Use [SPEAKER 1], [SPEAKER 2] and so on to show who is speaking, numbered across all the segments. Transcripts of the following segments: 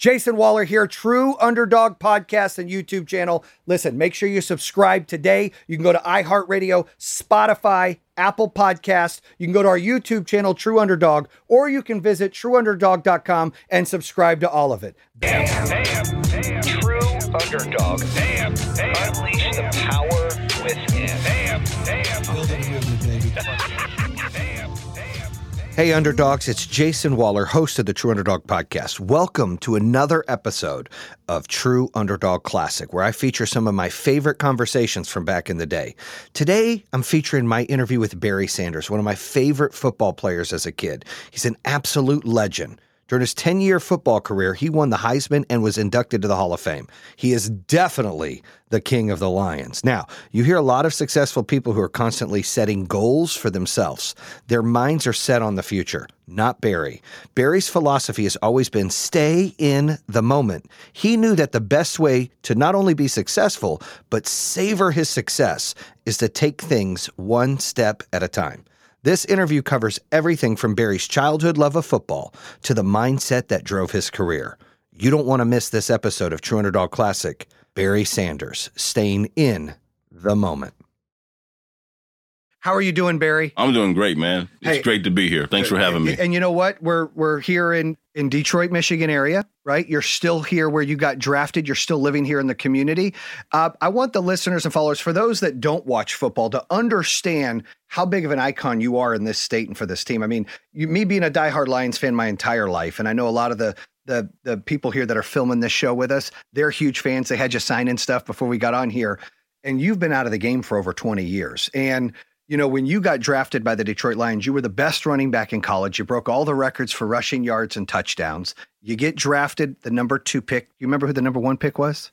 [SPEAKER 1] Jason Waller here, True Underdog Podcast and YouTube channel. Listen, make sure you subscribe today. You can go to iHeartRadio, Spotify, Apple Podcast. You can go to our YouTube channel, True Underdog, or you can visit trueunderdog.com and subscribe to all of it.
[SPEAKER 2] Damn, damn, damn. True underdog. Damn, damn. Unleash
[SPEAKER 1] Hey, underdogs, it's Jason Waller, host of the True Underdog Podcast. Welcome to another episode of True Underdog Classic, where I feature some of my favorite conversations from back in the day. Today, I'm featuring my interview with Barry Sanders, one of my favorite football players as a kid. He's an absolute legend. During his 10 year football career, he won the Heisman and was inducted to the Hall of Fame. He is definitely the king of the Lions. Now, you hear a lot of successful people who are constantly setting goals for themselves. Their minds are set on the future, not Barry. Barry's philosophy has always been stay in the moment. He knew that the best way to not only be successful, but savor his success is to take things one step at a time. This interview covers everything from Barry's childhood love of football to the mindset that drove his career. You don't want to miss this episode of True Underdog Classic. Barry Sanders, staying in the moment. How are you doing, Barry?
[SPEAKER 3] I'm doing great, man. It's
[SPEAKER 1] Hey.
[SPEAKER 3] great to be here. Thanks for having me.
[SPEAKER 1] And you know what? We're we're here in in Detroit, Michigan area, right? You're still here where you got drafted. You're still living here in the community. Uh, I want the listeners and followers, for those that don't watch football, to understand how big of an icon you are in this state and for this team. I mean, you, me being a diehard Lions fan my entire life, and I know a lot of the the the people here that are filming this show with us, they're huge fans. They had you sign in stuff before we got on here, and you've been out of the game for over 20 years, and you know, when you got drafted by the Detroit Lions, you were the best running back in college. You broke all the records for rushing yards and touchdowns. You get drafted, the number two pick. You remember who the number one pick was?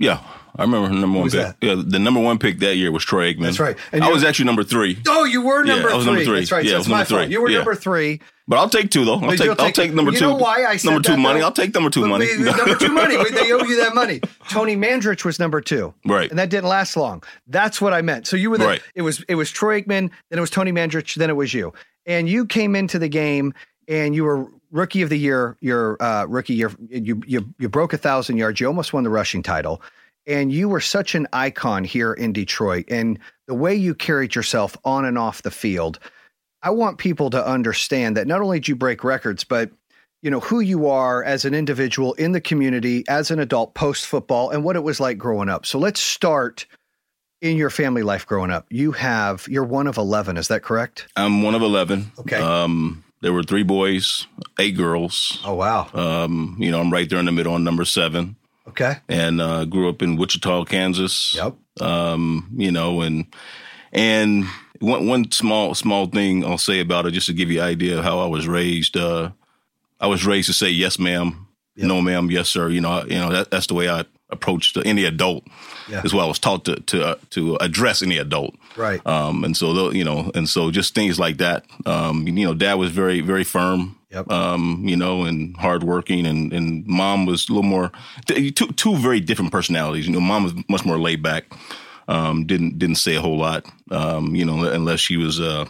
[SPEAKER 3] Yeah, I remember the number one
[SPEAKER 1] was
[SPEAKER 3] pick.
[SPEAKER 1] that?
[SPEAKER 3] Yeah, the number one pick that year was Troy Aikman.
[SPEAKER 1] That's right. And
[SPEAKER 3] I was actually number three.
[SPEAKER 1] three, Oh, you were
[SPEAKER 3] Yeah,
[SPEAKER 1] number,
[SPEAKER 3] I was
[SPEAKER 1] three.
[SPEAKER 3] number three.
[SPEAKER 1] That's right.
[SPEAKER 3] Yeah,
[SPEAKER 1] so
[SPEAKER 3] was
[SPEAKER 1] my
[SPEAKER 3] number
[SPEAKER 1] fault.
[SPEAKER 3] three.
[SPEAKER 1] You were
[SPEAKER 3] Yeah.
[SPEAKER 1] number three.
[SPEAKER 3] but I'll take two though. I'll take
[SPEAKER 1] you'll
[SPEAKER 3] I'll
[SPEAKER 1] take-
[SPEAKER 3] take number
[SPEAKER 1] you
[SPEAKER 3] two.
[SPEAKER 1] know why I said
[SPEAKER 3] number two
[SPEAKER 1] that,
[SPEAKER 3] money.
[SPEAKER 1] though?
[SPEAKER 3] I'll take number two money.
[SPEAKER 1] number two money. They owe you that money. Tony Mandarich was number two.
[SPEAKER 3] Right.
[SPEAKER 1] And that didn't last long. That's what I meant. So you were the
[SPEAKER 3] Right.
[SPEAKER 1] it was it was Troy Aikman, then it was Tony Mandarich, then it was you. And you came into the game and you were rookie of the year, your uh, rookie year. You you you broke a thousand yards. You almost won the rushing title. And you were such an icon here in Detroit. And the way you carried yourself on and off the field, I want people to understand that not only did you break records, but you know who you are as an individual in the community, as an adult post football, and what it was like growing up. So let's start in your family life growing up. You have you're one of eleven, is that correct?
[SPEAKER 3] I'm one of eleven.
[SPEAKER 1] Okay.
[SPEAKER 3] Um, there were three boys, eight girls.
[SPEAKER 1] Oh wow.
[SPEAKER 3] Um, you know, I'm right there in the middle on number seven,
[SPEAKER 1] Okay.
[SPEAKER 3] and uh, grew up in Wichita, Kansas.
[SPEAKER 1] Yep.
[SPEAKER 3] um, you know, and and one one small small thing I'll say about it, just to give you an idea of how I was raised. Uh, I was raised to say yes, ma'am,
[SPEAKER 1] Yep.
[SPEAKER 3] no, ma'am, yes, sir. You know, you know that, that's the way I approached any adult.
[SPEAKER 1] Yeah.
[SPEAKER 3] Is what I was taught to to uh, to address any adult.
[SPEAKER 1] Right.
[SPEAKER 3] Um, and so you know, and so just things like that. Um, you know, dad was very very firm.
[SPEAKER 1] Yep.
[SPEAKER 3] Um, you know, and hardworking, and and mom was a little more two two very different personalities. You know, mom was much more laid back. Um, didn't didn't say a whole lot. Um, you know, unless she was uh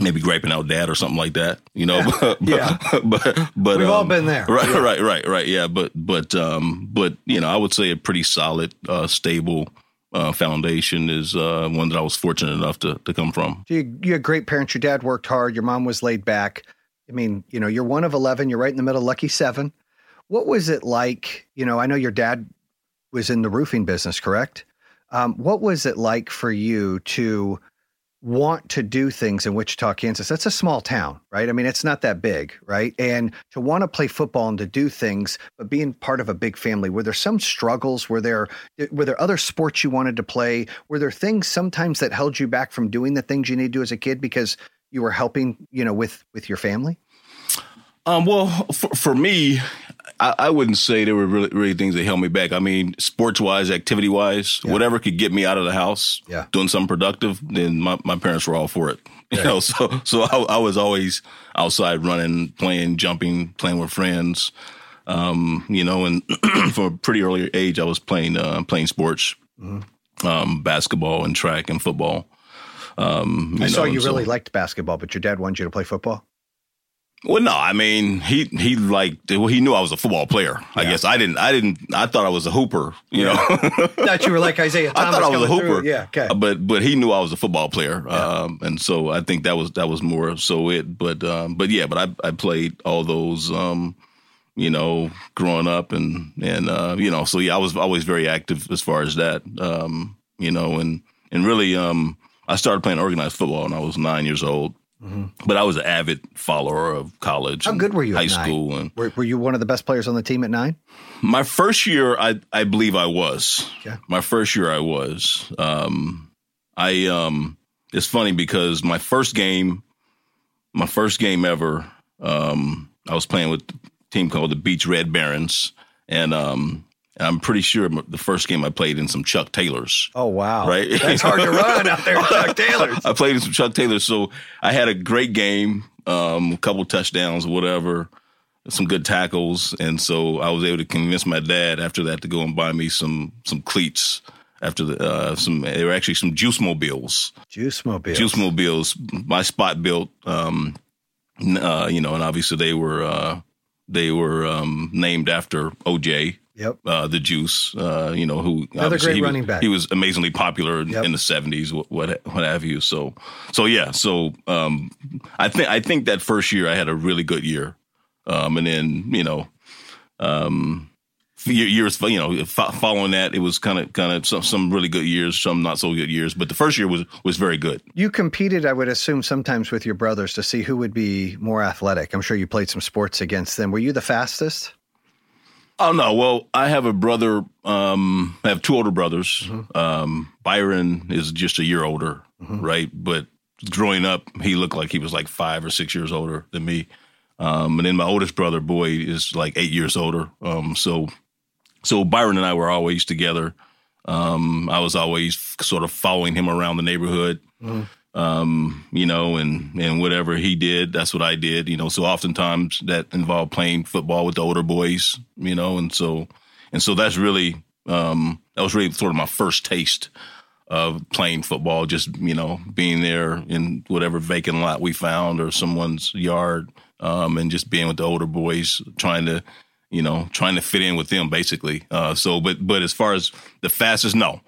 [SPEAKER 3] maybe griping out dad or something like that. You know, but,
[SPEAKER 1] Yeah.
[SPEAKER 3] but but
[SPEAKER 1] We've all
[SPEAKER 3] um,
[SPEAKER 1] been there.
[SPEAKER 3] Right,
[SPEAKER 1] Yeah.
[SPEAKER 3] right, right, right. Yeah, but but um, but you know, I would say a pretty solid, uh, stable uh, foundation is uh, one that I was fortunate enough to to come from.
[SPEAKER 1] You, you had great parents. Your dad worked hard. Your mom was laid back. I mean, you know, you're one of 11. You're right in the middle, lucky seven. What was it like? You know, I know your dad was in the roofing business, correct? Um, what was it like for you to want to do things in Wichita, Kansas? That's a small town, right? I mean, it's not that big, right? And to want to play football and to do things, but being part of a big family, were there some struggles? Were there were there other sports you wanted to play? Were there things sometimes that held you back from doing the things you need to do as a kid because you were helping, you know, with with your family?
[SPEAKER 3] Um, well, for, for me, I, I wouldn't say there were really, really things that held me back. I mean, sports wise, activity wise,
[SPEAKER 1] Yeah.
[SPEAKER 3] whatever could get me out of the house,
[SPEAKER 1] Yeah.
[SPEAKER 3] doing something productive, then my, my parents were all for it. You know, so so I, I was always outside running, playing, jumping, playing with friends. Um, you know, and from a pretty early age, I was playing uh, playing sports,
[SPEAKER 1] Mm-hmm.
[SPEAKER 3] um, basketball and track and football. Um,
[SPEAKER 1] I saw
[SPEAKER 3] know,
[SPEAKER 1] you
[SPEAKER 3] so-
[SPEAKER 1] really liked basketball, but your dad wanted you to play football.
[SPEAKER 3] Well, no, I mean he he like well he knew I was a football player. I guess I didn't I didn't I thought I was a hooper. You know,
[SPEAKER 1] Thought you were like Isiah
[SPEAKER 3] I thought I was a
[SPEAKER 1] coming through.
[SPEAKER 3] hooper.
[SPEAKER 1] Yeah. Okay.
[SPEAKER 3] Uh, But but he knew I was a football player, um, and so I think that was that was more so it. But um, but yeah, but I I played all those. Um, you know, growing up and and uh, you know, so yeah, I was always very active as far as that. Um, you know, and and really, um, I started playing organized football when I was nine years old. But I was an avid follower of college.
[SPEAKER 1] How good were you?
[SPEAKER 3] High
[SPEAKER 1] at nine?
[SPEAKER 3] school and
[SPEAKER 1] Were, were you one of the best players on the team at nine?
[SPEAKER 3] my first year, I I believe I was.
[SPEAKER 1] Okay.
[SPEAKER 3] My first year, I was. Um, I um, it's funny because my first game, my first game ever, um, I was playing with a team called the Beach Red Barons, and um, and I'm pretty sure the first game I played in some Chuck Taylors.
[SPEAKER 1] Oh wow!
[SPEAKER 3] Right.
[SPEAKER 1] it's hard to run out there, Chuck Taylor.
[SPEAKER 3] I played in some Chuck Taylors, so I had a great game, um, a couple touchdowns, whatever, some good tackles, and so I was able to convince my dad after that to go and buy me some some cleats. After the uh, some, they were actually some juice mobiles,
[SPEAKER 1] Juice mobile.
[SPEAKER 3] juice mobiles. My Spot-Bilt, um, uh, you know, and obviously they were uh, they were um, named after OJ
[SPEAKER 1] Yep.
[SPEAKER 3] uh, the Juice, uh, you know, who
[SPEAKER 1] Another great
[SPEAKER 3] he was-
[SPEAKER 1] running back.
[SPEAKER 3] He was amazingly popular in,
[SPEAKER 1] Yep.
[SPEAKER 3] in the seventies, what, what what have you. So, so yeah, so um, I think I think that first year I had a really good year, um, and then you know, um, years you know following that it was kind of kind of some, some really good years, some not so good years, but the first year was was very good.
[SPEAKER 1] You competed, I would assume, sometimes with your brothers to see who would be more athletic. I'm sure you played some sports against them. Were you the fastest?
[SPEAKER 3] Oh no! Well, I have a brother. Um, I have two older brothers.
[SPEAKER 1] Mm-hmm.
[SPEAKER 3] Um, Byron is just a year older, right? But growing up, he looked like he was like five or six years older than me. Um, and then my oldest brother, boy, is like eight years older. Um, so, so Byron and I were always together. Um, I was always sort of following him around the neighborhood. Um, you know, and and whatever he did, that's what I did. You know, so oftentimes that involved playing football with the older boys. You know, and so and so that's really um, that was really sort of my first taste of playing football. Just you know, being there in whatever vacant lot we found or someone's yard, um, and just being with the older boys, trying to you know trying to fit in with them basically. Uh, so, but but as far as the fastest, no.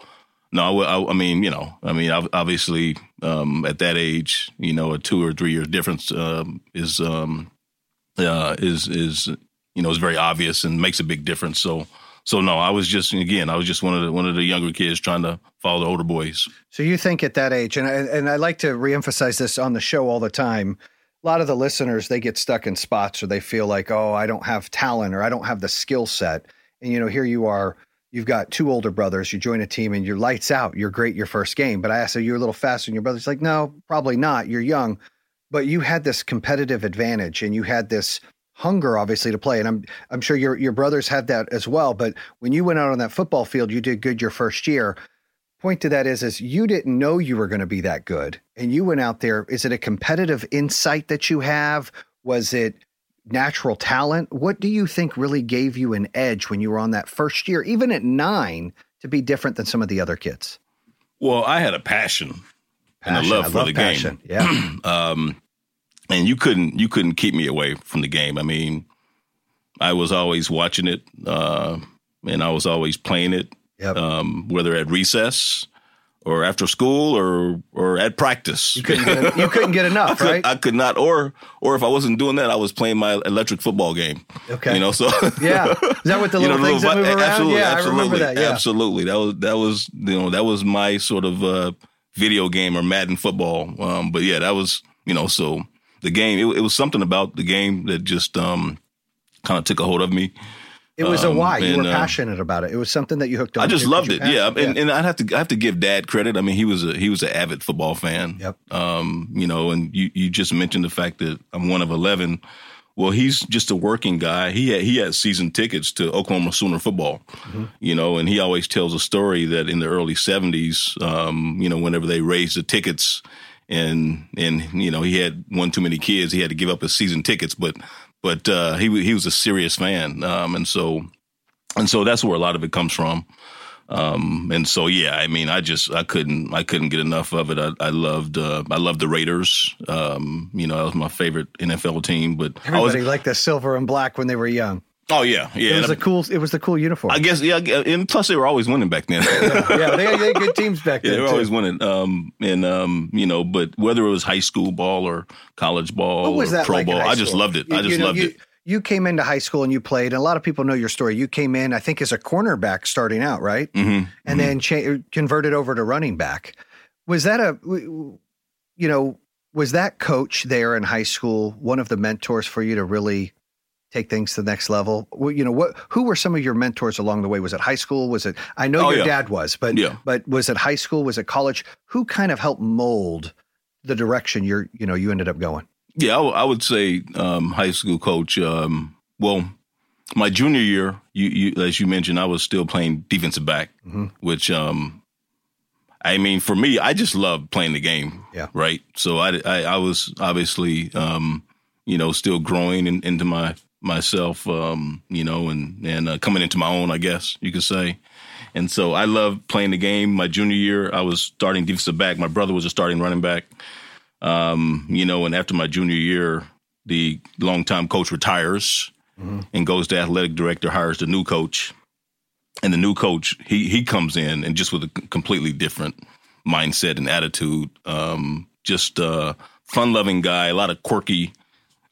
[SPEAKER 3] No, I, I mean, you know, I mean, obviously, um, at that age, you know, a two or three year difference um, is um, uh, is is you know is very obvious and makes a big difference. So, so no, I was just again, I was just one of the one of the younger kids trying to follow the older boys.
[SPEAKER 1] So you think at that age, and I, and I like to reemphasize this on the show all the time. A lot of the listeners they get stuck in spots or they feel like, oh, I don't have talent or I don't have the skill set. And you know, here you are, you've got two older brothers. You join a team and you're lights out. You're great your first game. But I asked, are you a little faster than your brother? brothers? Like, no, probably not. You're young, but you had this competitive advantage and you had this hunger, obviously, to play. And I'm I'm sure your your brothers had that as well. But when you went out on that football field, you did good your first year point to that is is you didn't know you were going to be that good and you went out there is it a competitive insight that you have was it natural talent what do you think really gave you an edge when you were on that first year even at 9 to be different than some of the other kids
[SPEAKER 3] Well, I had a passion, and a love
[SPEAKER 1] I
[SPEAKER 3] for the
[SPEAKER 1] passion.
[SPEAKER 3] game.
[SPEAKER 1] yeah
[SPEAKER 3] um, and you couldn't you couldn't keep me away from the game. I mean, I was always watching it, uh, and I was always playing it,
[SPEAKER 1] Yep.
[SPEAKER 3] um, whether at recess or after school or or at practice.
[SPEAKER 1] you couldn't get, you couldn't get
[SPEAKER 3] I
[SPEAKER 1] enough
[SPEAKER 3] could,
[SPEAKER 1] right
[SPEAKER 3] I could not, or or if I wasn't doing that, I was playing my electric football game.
[SPEAKER 1] Okay.
[SPEAKER 3] you know, so
[SPEAKER 1] yeah is that what the
[SPEAKER 3] you
[SPEAKER 1] little
[SPEAKER 3] know,
[SPEAKER 1] things that move around
[SPEAKER 3] absolutely,
[SPEAKER 1] yeah
[SPEAKER 3] absolutely,
[SPEAKER 1] i remember that yeah
[SPEAKER 3] absolutely. That was that was you know that was my sort of uh, video game or Madden football. Um, but yeah, that was you know so the game. It, it was something about the game that just um, kind of took a hold of me.
[SPEAKER 1] It was a
[SPEAKER 3] um,
[SPEAKER 1] why you
[SPEAKER 3] and,
[SPEAKER 1] were
[SPEAKER 3] uh,
[SPEAKER 1] passionate about it it was something that you hooked on
[SPEAKER 3] I just loved it. Yeah,
[SPEAKER 1] passionate.
[SPEAKER 3] and, and I have to I have to give Dad credit. I mean, he was a he was an avid football fan.
[SPEAKER 1] Yep.
[SPEAKER 3] Um, you know, and you you just mentioned the fact that I'm one of eleven. Well, he's just a working guy. He had he had season tickets to Oklahoma Sooner football. You know, and he always tells a story that in the early '70s, um, you know, whenever they raised the tickets, and and you know he had one too many kids, he had to give up his season tickets, but but uh, he he was a serious fan, um, and so and so that's where a lot of it comes from. Um, and so yeah, I mean, I just I couldn't I couldn't get enough of it. I, I loved uh, I loved the Raiders. Um, you know, that was my favorite NFL team. But I was,
[SPEAKER 1] Everybody liked the silver and black when they were young.
[SPEAKER 3] Oh yeah, yeah.
[SPEAKER 1] It was a cool. It was the cool uniform.
[SPEAKER 3] I guess yeah, and plus they were always winning back then.
[SPEAKER 1] yeah, they, they had good teams back
[SPEAKER 3] Yeah,
[SPEAKER 1] then.
[SPEAKER 3] they were
[SPEAKER 1] too.
[SPEAKER 3] always winning. Um, and um, you know, but whether it was high school ball or college ball or
[SPEAKER 1] that
[SPEAKER 3] pro
[SPEAKER 1] like
[SPEAKER 3] ball, I just loved it.
[SPEAKER 1] You-
[SPEAKER 3] I just
[SPEAKER 1] you know,
[SPEAKER 3] loved
[SPEAKER 1] you,
[SPEAKER 3] it.
[SPEAKER 1] You came into high school and you played, and a lot of people know your story. You came in, I think, as a cornerback starting out, right?
[SPEAKER 3] hmm
[SPEAKER 1] And then cha- converted over to running back. Was that a, you know, was that coach there in high school one of the mentors for you to really take things to the next level? Well, You know, what? Who were some of your mentors along the way? Was it high school? Was it? I know
[SPEAKER 3] Oh,
[SPEAKER 1] your
[SPEAKER 3] yeah.
[SPEAKER 1] dad was, but
[SPEAKER 3] Yeah.
[SPEAKER 1] but was it high school? Was it college? Who kind of helped mold the direction you're, you know, you ended up going?
[SPEAKER 3] Yeah, I, w- I would say um, high school coach. Um, well, my junior year, you, you as you mentioned, I was still playing defensive back,
[SPEAKER 1] Mhm.
[SPEAKER 3] which um, I mean, for me, I just love playing the game.
[SPEAKER 1] Yeah.
[SPEAKER 3] Right. So I, I, I was obviously, um, you know, still growing in, into my myself, um, you know, and and uh, coming into my own, I guess you could say. And so I love playing the game. My junior year, I was starting defensive back. My brother was a starting running back. Um, you know, and after my junior year, the longtime coach retires and goes to athletic director, hires the new coach. And the new coach, he he comes in and just with a completely different mindset and attitude. Um, just a fun loving guy, a lot of quirky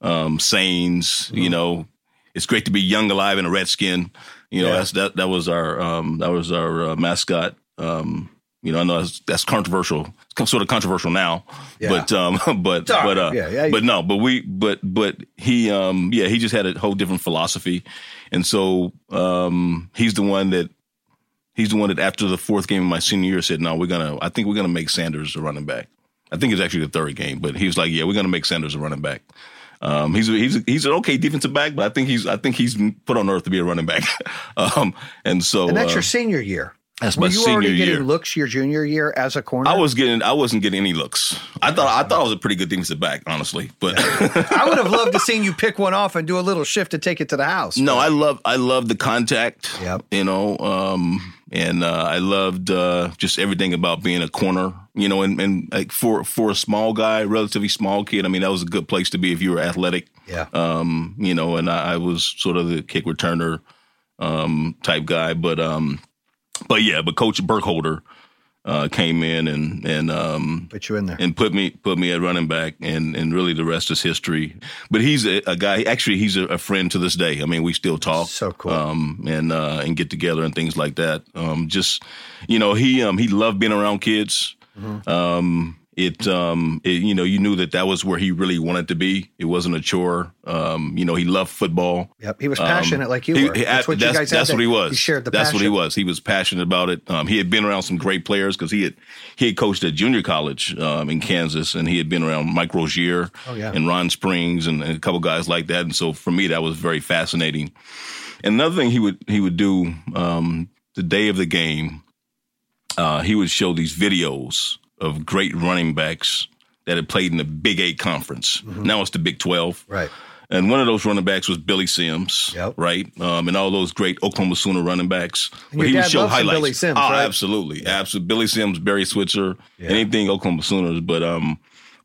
[SPEAKER 3] um, sayings. You know, it's great to be young, alive, and a redskin. You know,
[SPEAKER 1] Yeah.
[SPEAKER 3] that's that that was our um, that was our uh, mascot. Um, you know, I know that's, that's controversial, It's sort of controversial now,
[SPEAKER 1] Yeah.
[SPEAKER 3] but um, but but uh,
[SPEAKER 1] Yeah, yeah.
[SPEAKER 3] but no, but we but but he um yeah he just had a whole different philosophy, and so um he's the one that he's the one that after the fourth game of my senior year said no we're gonna I think we're gonna make Sanders a running back. I think it's actually the third game, but he was like yeah we're gonna make Sanders a running back. Um, he's he's he's an okay defensive back, but I think he's I think he's put on earth to be a running back. um, and so
[SPEAKER 1] And that's
[SPEAKER 3] uh,
[SPEAKER 1] your senior year.
[SPEAKER 3] that's
[SPEAKER 1] Were
[SPEAKER 3] my
[SPEAKER 1] you
[SPEAKER 3] senior
[SPEAKER 1] getting
[SPEAKER 3] year.
[SPEAKER 1] looks your junior year as a corner?
[SPEAKER 3] I was getting I wasn't getting any looks. I thought I thought I was a pretty good defensive back, honestly, but.
[SPEAKER 1] I would have loved to seen you pick one off and do a little shift to take it to the house.
[SPEAKER 3] No, I love I love the contact.
[SPEAKER 1] Yep.
[SPEAKER 3] You know, um, and uh, I loved uh, just everything about being a corner. You know, and, and like for for a small guy, relatively small kid, I mean, that was a good place to be if you were athletic.
[SPEAKER 1] Yeah.
[SPEAKER 3] Um, you know, and I, I was sort of the kick returner um, type guy, but um, but yeah, but Coach Burkholder uh, came in and and um,
[SPEAKER 1] Put you in there.
[SPEAKER 3] and put me put me at running back, and and really the rest is history. But he's a, a guy. Actually, he's a, a friend to this day. I mean, we still talk.
[SPEAKER 1] So cool.
[SPEAKER 3] Um, and uh, and get together and things like that. Um, just you know, he um he loved being around kids.
[SPEAKER 1] Mm-hmm.
[SPEAKER 3] Um, it um it, you know you knew that that was where he really wanted to be. It wasn't a chore. Um, you know, he loved football.
[SPEAKER 1] Yep. He was
[SPEAKER 3] Um,
[SPEAKER 1] passionate like you
[SPEAKER 3] he-
[SPEAKER 1] were.
[SPEAKER 3] he-
[SPEAKER 1] that's what you guys
[SPEAKER 3] that's what he was.
[SPEAKER 1] You shared the
[SPEAKER 3] that's
[SPEAKER 1] passion.
[SPEAKER 3] what he was. He was passionate about it. Um, he had been around some great players because he had he had coached at junior college um, in Kansas, and he had been around Mike Rozier
[SPEAKER 1] Oh, yeah.
[SPEAKER 3] and Ron Springs and, and a couple guys like that. And so for me, that was very fascinating. And another thing he would he would do um, the day of the game, uh, he would show these videos of great running backs that had played in the Big Eight conference.
[SPEAKER 1] Mm-hmm.
[SPEAKER 3] Now it's the Big Twelve.
[SPEAKER 1] Right.
[SPEAKER 3] And one of those running backs was Billy Sims,
[SPEAKER 1] Yep.
[SPEAKER 3] right? Um, and all those great Oklahoma Sooner running backs.
[SPEAKER 1] And
[SPEAKER 3] But he would show highlights.
[SPEAKER 1] Billy Sims,
[SPEAKER 3] oh,
[SPEAKER 1] right?
[SPEAKER 3] absolutely, absolutely. Billy Sims, Barry Switzer,
[SPEAKER 1] Yeah.
[SPEAKER 3] anything Oklahoma Sooners. But um,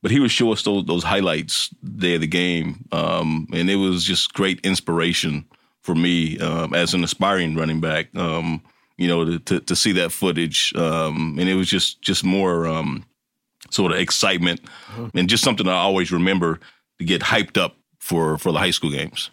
[SPEAKER 3] but he would show us those those highlights day of the game, um, and it was just great inspiration for me um, as an aspiring running back. Um, you know, to, to to see that footage, um, and it was just just more um, sort of excitement,
[SPEAKER 1] Mm-hmm.
[SPEAKER 3] and just something I always remember to get hyped up for for the high school games.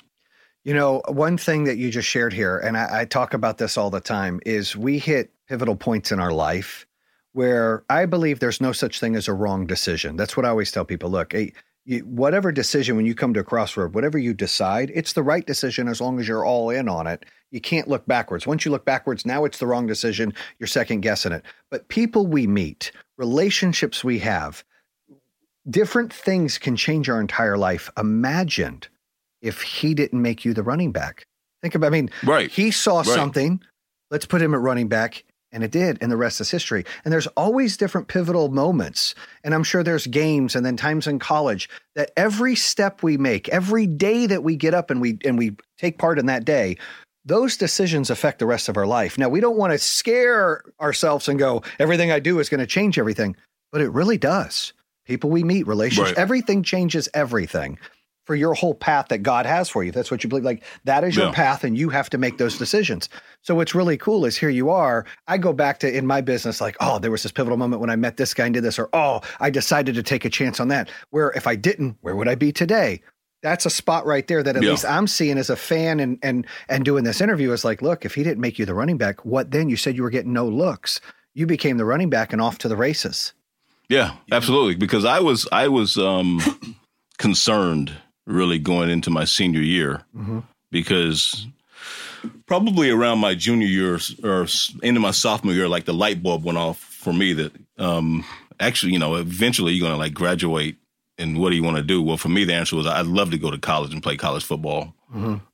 [SPEAKER 1] You know, one thing that you just shared here, and I, I talk about this all the time, is we hit pivotal points in our life where I believe there's no such thing as a wrong decision. That's what I always tell people. Look, you, whatever decision, when you come to a crossroad, whatever you decide, it's the right decision as long as you're all in on it. You can't look backwards. Once you look backwards, now it's the wrong decision. You're second guessing it. But people we meet, relationships we have, different things can change our entire life. Imagined if he didn't make you the running back. Think about, I mean,
[SPEAKER 3] Right.
[SPEAKER 1] he saw
[SPEAKER 3] Right.
[SPEAKER 1] something. Let's put him at running back. And it did. And the rest is history. And there's always different pivotal moments. And I'm sure there's games and then times in college that every step we make, every day that we get up and we and we take part in that day, those decisions affect the rest of our life. Now, we don't want to scare ourselves and go, everything I do is going to change everything, but it really does. People we meet, relationships,
[SPEAKER 3] Right.
[SPEAKER 1] everything changes everything for your whole path that God has for you. That's what you believe. Like that is your
[SPEAKER 3] Yeah.
[SPEAKER 1] path, and you have to make those decisions. So what's really cool is here you are. I go back to in my business, like, oh, there was this pivotal moment when I met this guy and did this, or oh, I decided to take a chance on that. Where if I didn't, where would I be today? That's a spot right there that at
[SPEAKER 3] Yeah.
[SPEAKER 1] least I'm seeing as a fan and and and doing this interview is like, look, if he didn't make you the running back, what then? You said you were getting no looks. You became the running back and off to the races.
[SPEAKER 3] Yeah, absolutely. Because I was I was um, concerned really going into my senior year because probably around my junior year or into my sophomore year, like the light bulb went off for me that um, actually, you know, eventually you're going to like graduate and what do you want to do? Well, for me, the answer was I'd love to go to college and play college football.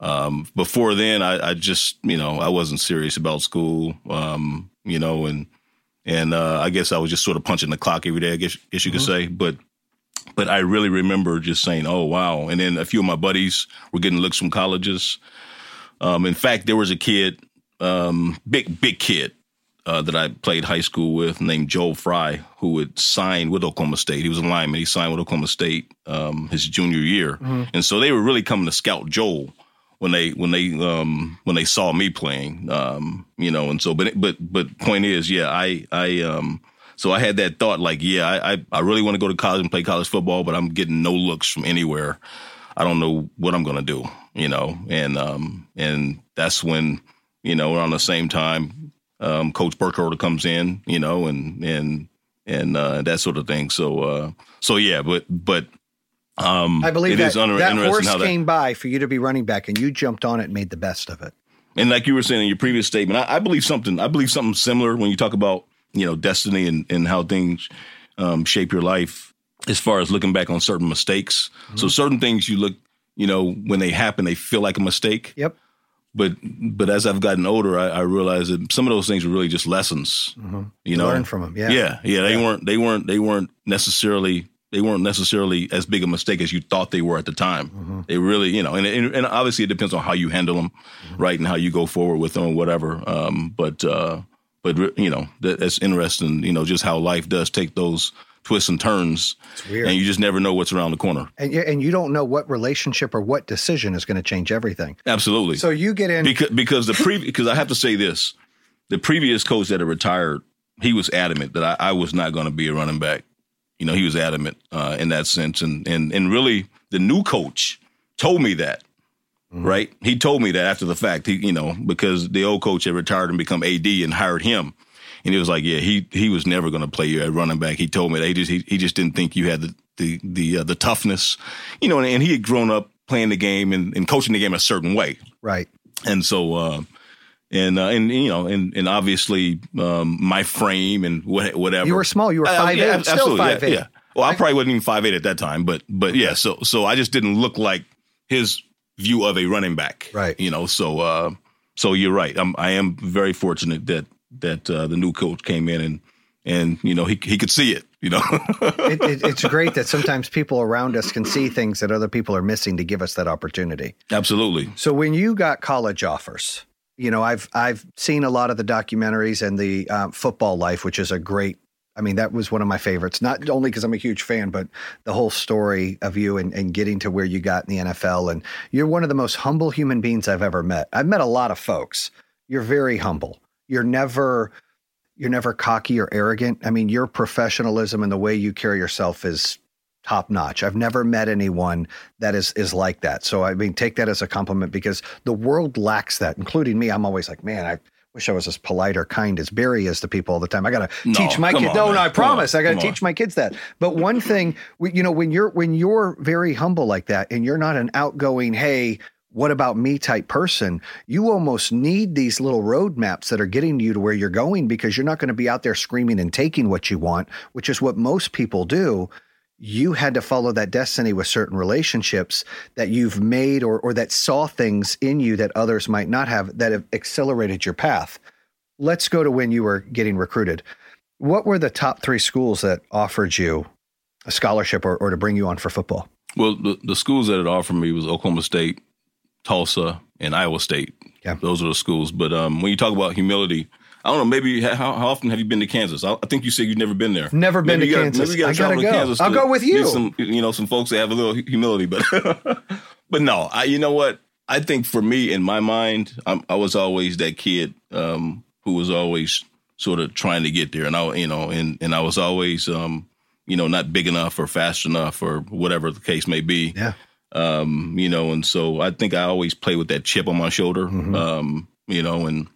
[SPEAKER 3] Um, before then, I, I just, you know, I wasn't serious about school, um, you know, and and uh, I guess I was just sort of punching the clock every day. I guess, guess you could say, but but I really remember just saying, "Oh wow!" And then a few of my buddies were getting looks from colleges. Um, in fact, there was a kid, um, big big kid, uh, that I played high school with, named Joel Fry, who had signed with Oklahoma State. He was a lineman. He signed with Oklahoma State um, his junior year, and so they were really coming to scout Joel when they when they um when they saw me playing um you know and so but but but point is yeah i i um so i had that thought like yeah i i, I really want to go to college and play college football but i'm getting no looks from anywhere i don't know what i'm gonna do you know and um and that's when you know around the same time um coach burkholder comes in you know and and and uh that sort of thing so uh so yeah but but um
[SPEAKER 1] I believe
[SPEAKER 3] it
[SPEAKER 1] that,
[SPEAKER 3] is un-
[SPEAKER 1] that horse
[SPEAKER 3] how that
[SPEAKER 1] came by for you to be running back, and you jumped on it and made the best of it.
[SPEAKER 3] And like you were saying in your previous statement, I, I believe something. I believe something similar when you talk about you know destiny and, and how things um, shape your life. As far as looking back on certain mistakes, so certain things you look, you know, when they happen, they feel like a mistake.
[SPEAKER 1] Yep.
[SPEAKER 3] But but as I've gotten older, I, I realize that some of those things were really just lessons. You know,
[SPEAKER 1] Learn from them. yeah.
[SPEAKER 3] yeah, yeah. They weren't they weren't they weren't necessarily they weren't necessarily as big a mistake as you thought they were at the time. They really, you know, and, and and obviously it depends on how you handle them, right, and how you go forward with them, or whatever. Um, but uh, but you know, that, that's interesting. You know, just how life does take those twists and turns,
[SPEAKER 1] weird.
[SPEAKER 3] and you just never know what's around the corner.
[SPEAKER 1] And you, and you don't know what relationship or what decision is going to change everything.
[SPEAKER 3] Absolutely.
[SPEAKER 1] So you get in.
[SPEAKER 3] because because the previous because I have to say this, the previous coach that had retired, he was adamant that I, I was not going to be a running back. You know, he was adamant uh, in that sense, and and and really, the new coach told me that. Right, he told me that after the fact. He, you know, because the old coach had retired and become AD and hired him, and he was like, "Yeah, he he was never going to play you at running back." He told me that he just he, he just didn't think you had the the the uh, the toughness, you know, and, and he had grown up playing the game and, and coaching the game a certain way
[SPEAKER 1] right.
[SPEAKER 3] and so uh, and uh, and you know and and obviously um, my frame and what, whatever
[SPEAKER 1] You were small. You were
[SPEAKER 3] Uh,
[SPEAKER 1] five
[SPEAKER 3] yeah,
[SPEAKER 1] eight. Still
[SPEAKER 3] absolutely,
[SPEAKER 1] five
[SPEAKER 3] yeah,
[SPEAKER 1] eight.
[SPEAKER 3] yeah. Well, I probably wasn't even five eight at that time, but but yeah. So so I just didn't look like his view of a running back,
[SPEAKER 1] Right.
[SPEAKER 3] You know, so uh, so you're right. I'm I am very fortunate that that uh, the new coach came in and and you know he he could see it, you know.
[SPEAKER 1] it, it, it's great that sometimes people around us can see things that other people are missing to give us that opportunity.
[SPEAKER 3] Absolutely.
[SPEAKER 1] So when you got college offers, you know, I've I've seen a lot of the documentaries and the uh, football life, which is a great. I mean, that was one of my favorites. Not only because I'm a huge fan, but the whole story of you and, and getting to where you got in the NFL. And you're one of the most humble human beings I've ever met. I've met a lot of folks. You're very humble. You're never you're never cocky or arrogant. I mean, your professionalism and the way you carry yourself is top notch. I've never met anyone that is is like that. So I mean, take that as a compliment because the world lacks that, including me. I'm always like, man, I wish I was as polite or kind as Barry is to people all the time. I got to
[SPEAKER 3] No,
[SPEAKER 1] teach my kids. No, no, I promise.
[SPEAKER 3] on,
[SPEAKER 1] I got to teach
[SPEAKER 3] on.
[SPEAKER 1] my kids that. But one thing, you know, when you're when you're very humble like that, and you're not an outgoing, hey. What about me type person? You almost need these little roadmaps that are getting you to where you're going because you're not going to be out there screaming and taking what you want, which is what most people do you had to follow that destiny with certain relationships that you've made or, or that saw things in you that others might not have that have accelerated your path. Let's go to when you were getting recruited. What were the top three schools that offered you a scholarship or, or to bring you on for football?
[SPEAKER 3] Well, the, the schools that had offered me was Oklahoma State, Tulsa, and Iowa State.
[SPEAKER 1] Yeah.
[SPEAKER 3] Those are the schools. But um, when you talk about humility, I don't know. Maybe how, how often have you been to Kansas? I, I think you said you've never been there.
[SPEAKER 1] Never been
[SPEAKER 3] Maybe
[SPEAKER 1] to
[SPEAKER 3] gotta-
[SPEAKER 1] Kansas.
[SPEAKER 3] Maybe you got
[SPEAKER 1] I
[SPEAKER 3] to
[SPEAKER 1] gotta
[SPEAKER 3] travel to
[SPEAKER 1] go.
[SPEAKER 3] Kansas.
[SPEAKER 1] I'll
[SPEAKER 3] to
[SPEAKER 1] go with you.
[SPEAKER 3] Some, you know, some folks that have a little humility, but but no, I, you know what? I think for me, in my mind, I'm, I was always that kid um, who was always sort of trying to get there, and I, you know, and and I was always, um, you know, not big enough or fast enough or whatever the case may be
[SPEAKER 1] Yeah.
[SPEAKER 3] um, you know, and so I think I always play with that chip on my shoulder,
[SPEAKER 1] Mm-hmm.
[SPEAKER 3] um, you know, and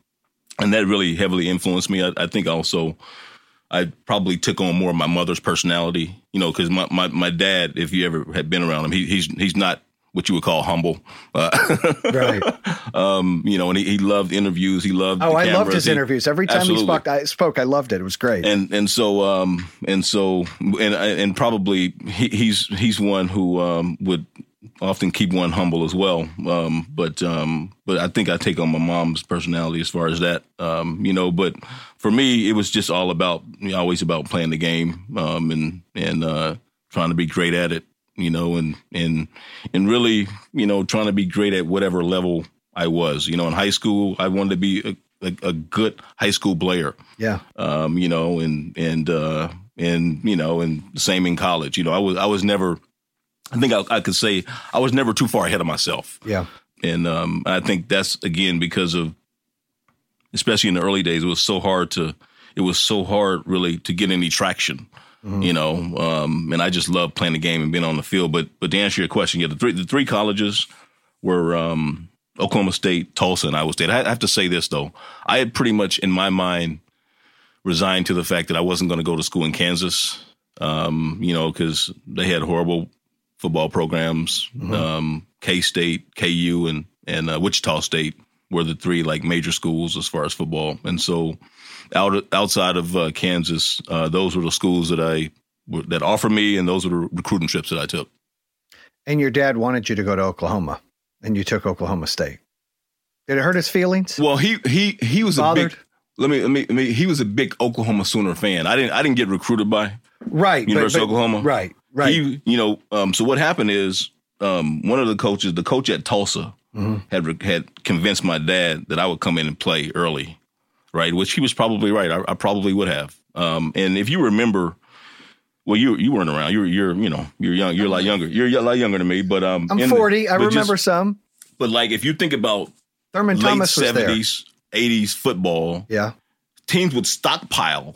[SPEAKER 3] and that really heavily influenced me. I, I think also I probably took on more of my mother's personality, you know, because my, my my dad, if you ever had been around him, he, he's he's not what you would call humble, uh,
[SPEAKER 1] Right.
[SPEAKER 3] um, you know, and he, he loved interviews. He loved.
[SPEAKER 1] Oh, I loved his
[SPEAKER 3] He-
[SPEAKER 1] interviews. Every time
[SPEAKER 3] Absolutely.
[SPEAKER 1] he spoke, I spoke. I loved it. It was great.
[SPEAKER 3] and and so um and so and and probably he, he's he's one who um would often keep one humble as well um but um but I think I take on my mom's personality as far as that um you know but for me it was just all about you know, always about playing the game um and and uh trying to be great at it you know and and and really you know trying to be great at whatever level I was you know in high school I wanted to be a, a, a good high school player
[SPEAKER 1] yeah.
[SPEAKER 3] um, you know, and and uh, and you know, and same in college. You know, I was I was never. I think I, I could say I was never too far ahead of myself,
[SPEAKER 1] Yeah.
[SPEAKER 3] and um, I think that's again because of, especially in the early days, it was so hard to. It was so hard, really, to get any traction. You know, um, and I just love playing the game and being on the field. But but to answer your question, yeah, the three the three colleges were um, Oklahoma State, Tulsa, and Iowa State. I have to say this though, I had pretty much in my mind resigned to the fact that I wasn't going to go to school in Kansas. Um, you know, because they had horrible football programs. Um, K State, KU, and and uh, Wichita State were the three like major schools as far as football. And so, out outside of uh, Kansas, uh, those were the schools that I that offered me, and those were the recruiting trips that I took.
[SPEAKER 1] And your dad wanted you to go to Oklahoma, and you took Oklahoma State. Did it hurt his feelings?
[SPEAKER 3] Well, he he he was
[SPEAKER 1] Bothered?
[SPEAKER 3] a big. Let me, let me let me. He was a big Oklahoma Sooner fan. I didn't I didn't get recruited by
[SPEAKER 1] right. but-
[SPEAKER 3] University
[SPEAKER 1] but-
[SPEAKER 3] of Oklahoma.
[SPEAKER 1] Right. Right.
[SPEAKER 3] He, you know, um, so what happened is um, one of the coaches, the coach at Tulsa, had re- had convinced my dad that I would come in and play early, right? Which he was probably right. I, I probably would have. Um, and if you remember, well, you you weren't around. You're you're you know you're young. You're a lot younger. You're a lot younger than me. But um,
[SPEAKER 1] I'm
[SPEAKER 3] in the-
[SPEAKER 1] 40. I
[SPEAKER 3] but just-
[SPEAKER 1] remember some.
[SPEAKER 3] but like if you think about
[SPEAKER 1] Thurman
[SPEAKER 3] late
[SPEAKER 1] Thomas was there.
[SPEAKER 3] seventies, eighties football,
[SPEAKER 1] Yeah,
[SPEAKER 3] teams would stockpile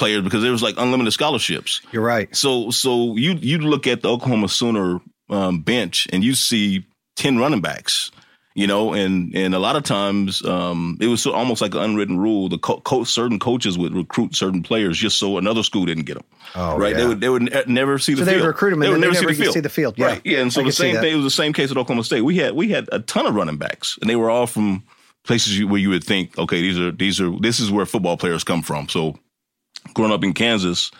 [SPEAKER 3] players because there was like unlimited scholarships.
[SPEAKER 1] you're right.
[SPEAKER 3] So so you you look at the Oklahoma Sooner um, bench and you see ten running backs, you know, and and a lot of times um, it was so, almost like an unwritten rule. The co- co- certain coaches would recruit certain players just so another school didn't get them.
[SPEAKER 1] Oh,
[SPEAKER 3] right?
[SPEAKER 1] yeah.
[SPEAKER 3] They would they would ne- never see the
[SPEAKER 1] So they
[SPEAKER 3] field.
[SPEAKER 1] would recruit 'em and
[SPEAKER 3] They would never
[SPEAKER 1] never
[SPEAKER 3] see the field.
[SPEAKER 1] see the field. Yeah.
[SPEAKER 3] Right? Yeah, and so
[SPEAKER 1] I
[SPEAKER 3] the same thing. It was the same case at Oklahoma State. We had we had a ton of running backs, and they were all from places you, where you would think, okay, these are these are this is where football players come from. So growing up in Kansas,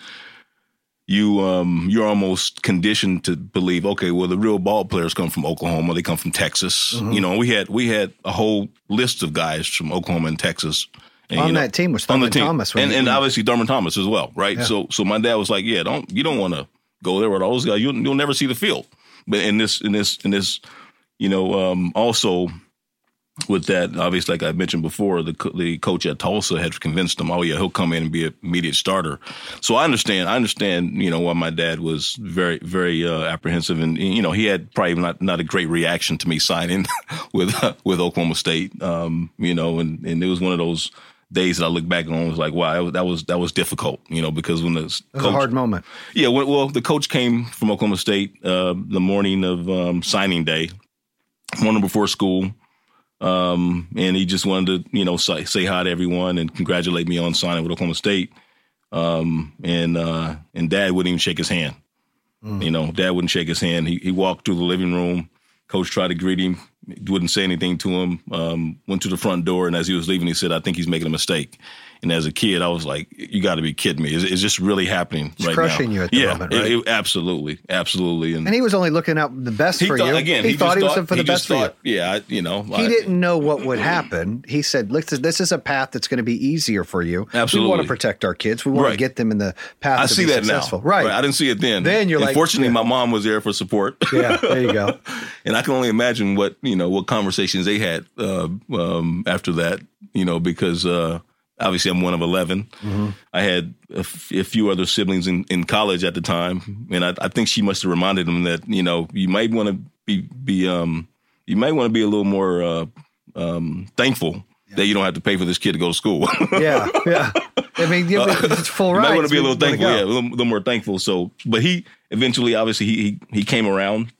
[SPEAKER 3] you um you're almost conditioned to believe, okay, well the real ball players come from Oklahoma, they come from Texas.
[SPEAKER 1] Mm-hmm.
[SPEAKER 3] You know, we had we had a whole list of guys from Oklahoma and Texas. And,
[SPEAKER 1] On
[SPEAKER 3] you know,
[SPEAKER 1] that team was
[SPEAKER 3] on the team.
[SPEAKER 1] Thomas
[SPEAKER 3] and, and obviously Thurman Thomas as well, right?
[SPEAKER 1] Yeah.
[SPEAKER 3] So so my dad was like, yeah, don't you don't want to go there with all those guys. You'll you'll never see the field. But in this in this in this, you know, um, also with that, obviously, like I mentioned before, the co- the coach at Tulsa had convinced him, oh yeah, he'll come in and be an immediate starter. So I understand, I understand, you know, why my dad was very very uh, apprehensive, and you know, he had probably not not a great reaction to me signing with with Oklahoma State, um, you know, and and it was one of those days that I look back on and was like, wow, that was that was, that was difficult, you know, because when the
[SPEAKER 1] It was a hard moment.
[SPEAKER 3] yeah, well, well, the coach came from Oklahoma State uh, the morning of um, signing day, morning before school, um, and he just wanted to, you know, say, say hi to everyone and congratulate me on signing with Oklahoma State. Um, and uh, and Dad wouldn't even shake his hand. You know, Dad wouldn't shake his hand. He he walked through the living room. Coach tried to greet him, wouldn't say anything to him. Um, went to the front door, and as he was leaving, he said, "I think he's making a mistake." And as a kid, I was like, "You got to be kidding me! Is, is this really happening
[SPEAKER 1] It's
[SPEAKER 3] right
[SPEAKER 1] crushing
[SPEAKER 3] now?"
[SPEAKER 1] you at the
[SPEAKER 3] yeah,
[SPEAKER 1] moment,
[SPEAKER 3] it-
[SPEAKER 1] right?
[SPEAKER 3] it- absolutely, absolutely.
[SPEAKER 1] And he was only looking out the best for
[SPEAKER 3] thought,
[SPEAKER 1] you.
[SPEAKER 3] again,
[SPEAKER 1] he,
[SPEAKER 3] he,
[SPEAKER 1] thought he was
[SPEAKER 3] thought,
[SPEAKER 1] for the best
[SPEAKER 3] just
[SPEAKER 1] for you.
[SPEAKER 3] thought, Yeah, I, you know,
[SPEAKER 1] He
[SPEAKER 3] I-
[SPEAKER 1] didn't know what would happen. He said, "Listen, this is a path that's going to be easier for you. Absolutely, we want to protect our kids. We want to get them in the path
[SPEAKER 3] I see that
[SPEAKER 1] successful."
[SPEAKER 3] now.
[SPEAKER 1] Right.
[SPEAKER 3] I didn't see it then.
[SPEAKER 1] Then you're like,
[SPEAKER 3] fortunately,
[SPEAKER 1] yeah.
[SPEAKER 3] my mom was there for support.
[SPEAKER 1] yeah, there you go.
[SPEAKER 3] and I can only imagine what you know what conversations they had uh, um, after that. You know, because uh, obviously I'm one of 11
[SPEAKER 1] Mm-hmm.
[SPEAKER 3] I had a, f- a few other siblings in, in college at the time, and I, I think she must have reminded them that you know you might want to be be um you might want to be a little more uh, um, thankful that you don't have to pay for this kid to go to school.
[SPEAKER 1] Yeah, yeah. I mean, you- it's full
[SPEAKER 3] Uh, you
[SPEAKER 1] ride.
[SPEAKER 3] might want to be a little thankful, yeah, a little, little more thankful. So, but he eventually, obviously, he he, he came around.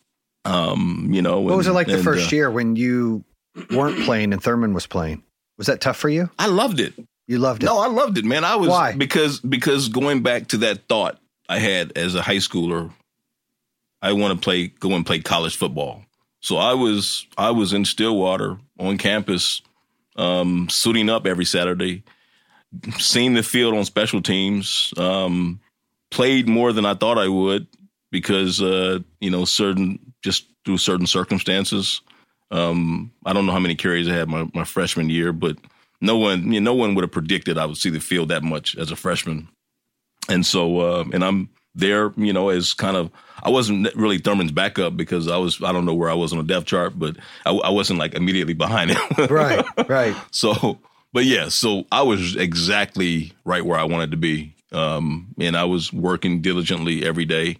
[SPEAKER 3] Um, you know,
[SPEAKER 1] What was it
[SPEAKER 3] and-
[SPEAKER 1] like the first
[SPEAKER 3] uh,
[SPEAKER 1] year when you weren't playing and Thurman was playing? Was that tough for you?
[SPEAKER 3] I loved it.
[SPEAKER 1] You loved it.
[SPEAKER 3] No, I loved it, man. I was
[SPEAKER 1] Why?
[SPEAKER 3] because because going back to that thought I had as a high schooler, I want to play go and play college football. So I was I was in Stillwater on campus, um, suiting up every Saturday, seeing the field on special teams, um, played more than I thought I would because uh, you know certain just through certain circumstances. Um, I don't know how many carries I had my, my freshman year, but no one, you know, no one would have predicted I would see the field that much as a freshman. And so, uh, and I'm there, you know, as kind of, I wasn't really Thurman's backup because I was, I don't know where I was on the depth chart, but I, I wasn't like immediately behind him.
[SPEAKER 1] Right, right.
[SPEAKER 3] So, but yeah, so I was exactly right where I wanted to be. Um, and I was working diligently every day.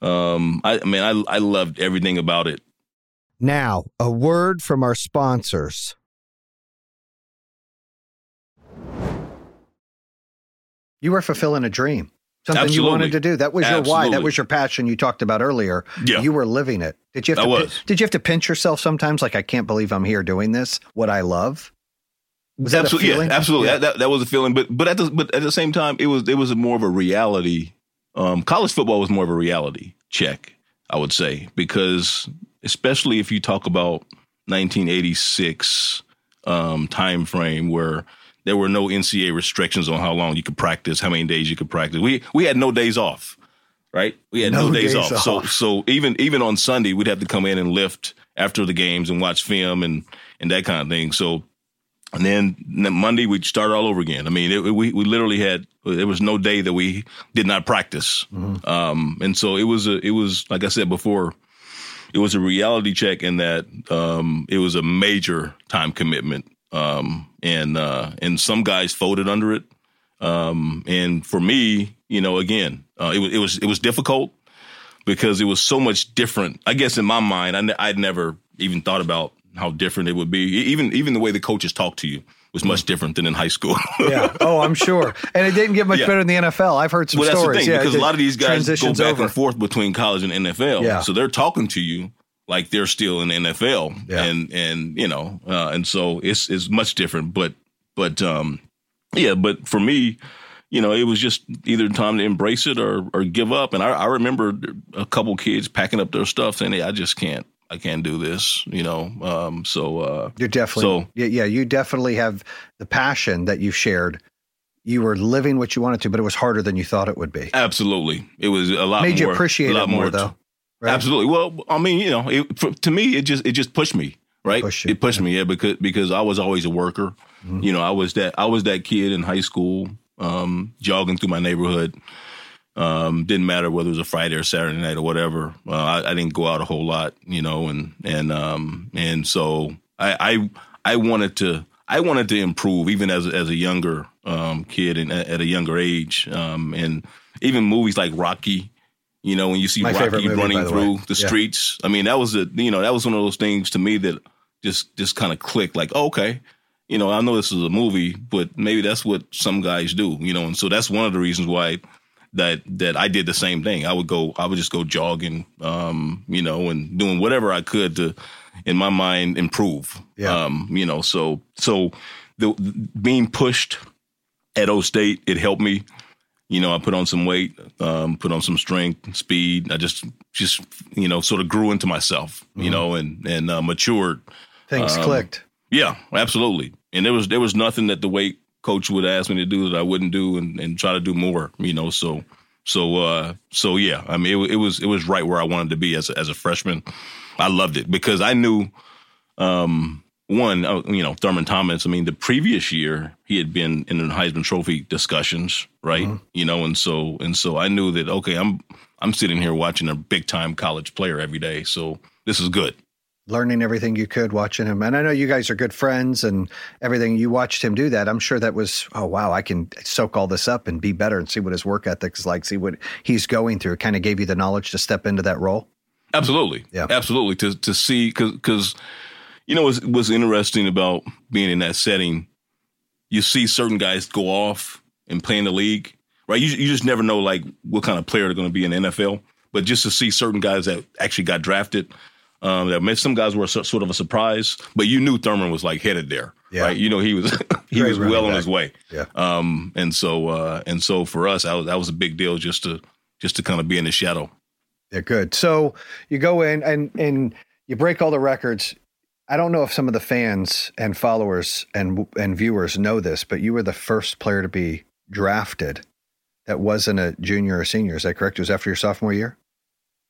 [SPEAKER 3] Um, I, I mean, I, I loved everything about it.
[SPEAKER 1] Now, a word from our sponsors. You were fulfilling a dream, something you wanted to do. That was your why. That was your passion you talked about earlier.
[SPEAKER 3] Yeah.
[SPEAKER 1] You were living it. Did you have
[SPEAKER 3] I
[SPEAKER 1] to
[SPEAKER 3] was.
[SPEAKER 1] did you have to pinch yourself sometimes like I can't believe I'm here doing this, what I love? Was that
[SPEAKER 3] absolutely? Yeah, absolutely.
[SPEAKER 1] Yeah.
[SPEAKER 3] That, that that was a feeling, but but at the but at the same time, it was it was a more of a reality. Um, college football was more of a reality check, I would say, because especially if you talk about 1986 um, time frame where there were no NCAA restrictions on how long you could practice, how many days you could practice. We we had no days off, right? We had no,
[SPEAKER 1] No
[SPEAKER 3] days,
[SPEAKER 1] days
[SPEAKER 3] off. So
[SPEAKER 1] off.
[SPEAKER 3] so even even on Sunday, we'd have to come in and lift after the games and watch film and and that kind of thing. So and then then Monday we'd start all over again. I mean, it, we we literally had there was no day that we did not practice. Um, and so it was a it was like I said before, it was a reality check in that um, it was a major time commitment. Um, and uh, and some guys folded under it. Um, and for me, you know, again, uh, it was it was it was difficult because it was so much different. I guess in my mind, I I'd never even thought about how different it would be. Even even the way the coaches talk to you was much different than in high school.
[SPEAKER 1] yeah. Oh, I'm sure. And it didn't get much
[SPEAKER 3] Yeah.
[SPEAKER 1] better in the NFL. I've heard some
[SPEAKER 3] well, that's
[SPEAKER 1] stories.
[SPEAKER 3] the thing
[SPEAKER 1] yeah,
[SPEAKER 3] because a lot of these guys go back
[SPEAKER 1] over.
[SPEAKER 3] and forth between college and NFL.
[SPEAKER 1] Yeah.
[SPEAKER 3] So they're talking to you like they're still in the NFL,
[SPEAKER 1] Yeah.
[SPEAKER 3] and and you know, uh, and so it's it's much different. But but um, yeah. But for me, you know, it was just either time to embrace it or or give up. And I, I remember a couple kids packing up their stuff saying, "Hey, I just can't." I can't do this, you know. Um, so uh,
[SPEAKER 1] You're definitely,
[SPEAKER 3] So-
[SPEAKER 1] yeah, yeah, you definitely have the passion that you've shared. You were living what you wanted to, but it was harder than you thought it would be.
[SPEAKER 3] absolutely, it was a lot.
[SPEAKER 1] Made you
[SPEAKER 3] more,
[SPEAKER 1] appreciate
[SPEAKER 3] a lot
[SPEAKER 1] it more, though. Right?
[SPEAKER 3] Absolutely. Well, I mean, you know, it, for, to me, it just it just pushed me, right?
[SPEAKER 1] You,
[SPEAKER 3] it pushed me, yeah, because because I was always a worker.
[SPEAKER 1] Mhm.
[SPEAKER 3] You know, I was that I was that kid in high school, um, jogging through my neighborhood. Um, didn't matter whether it was a Friday or Saturday night or whatever. Uh, I, I didn't go out a whole lot, you know, and and um and so I I, I wanted to I wanted to improve even as as a younger um kid and at a younger age. Um, and even movies like Rocky. You know, when you see
[SPEAKER 1] My
[SPEAKER 3] Rocky
[SPEAKER 1] movie,
[SPEAKER 3] running
[SPEAKER 1] the
[SPEAKER 3] through
[SPEAKER 1] way.
[SPEAKER 3] the
[SPEAKER 1] Yeah.
[SPEAKER 3] streets, I mean, that was a you know that was one of those things to me that just just kind of clicked. Like, oh, okay, you know, I know this is a movie, but maybe that's what some guys do. You know, and so that's one of the reasons why that that I did the same thing. I would go, I would just go jogging, um, you know, and doing whatever I could to, in my mind, improve.
[SPEAKER 1] Yeah.
[SPEAKER 3] Um, you know, so so the being pushed at O State, it helped me. You know, I put on some weight, um, put on some strength, speed. I just, just, you know, sort of grew into myself, you know, and and uh, matured.
[SPEAKER 1] Things
[SPEAKER 3] Um,
[SPEAKER 1] clicked.
[SPEAKER 3] Yeah, absolutely. And there was there was nothing that the weight coach would ask me to do that I wouldn't do, and, and try to do more. You know, so so uh, so yeah. I mean, it, it was it was right where I wanted to be as a, as a freshman. I loved it because I knew. Um, one, uh, you know, Thurman Thomas. I mean, the previous year he had been in the Heisman Trophy discussions, right?
[SPEAKER 1] Mhm.
[SPEAKER 3] You know, and so and so I knew that okay, I'm I'm sitting here watching a big time college player every day, so this is good.
[SPEAKER 1] learning everything you could watching him. And I know you guys are good friends and everything. You watched him do that. I'm sure that was, oh, wow, I can soak all this up and be better and see what his work ethic is like, see what he's going through. It kind of gave you the knowledge to step into that role.
[SPEAKER 3] Absolutely,
[SPEAKER 1] Yeah.
[SPEAKER 3] absolutely. To to see because because you know what's what's interesting about being in that setting, you see certain guys go off and play in the league, right? You you just never know like what kind of player they're going to be in the NFL. But just to see certain guys that actually got drafted, um, that made some guys were so- sort of a surprise, but you knew Thurman was like headed there,
[SPEAKER 1] Yeah.
[SPEAKER 3] right? You know he was he
[SPEAKER 1] Great
[SPEAKER 3] was well on his way.
[SPEAKER 1] Yeah.
[SPEAKER 3] Um, and so uh, and so for us, that was, that was a big deal just to just to kind of be in the shadow.
[SPEAKER 1] They're good. So you go in and and you break all the records. I don't know if some of the fans and followers and and viewers know this, but you were the first player to be drafted that wasn't a junior or senior. Is that correct? It was after your sophomore year?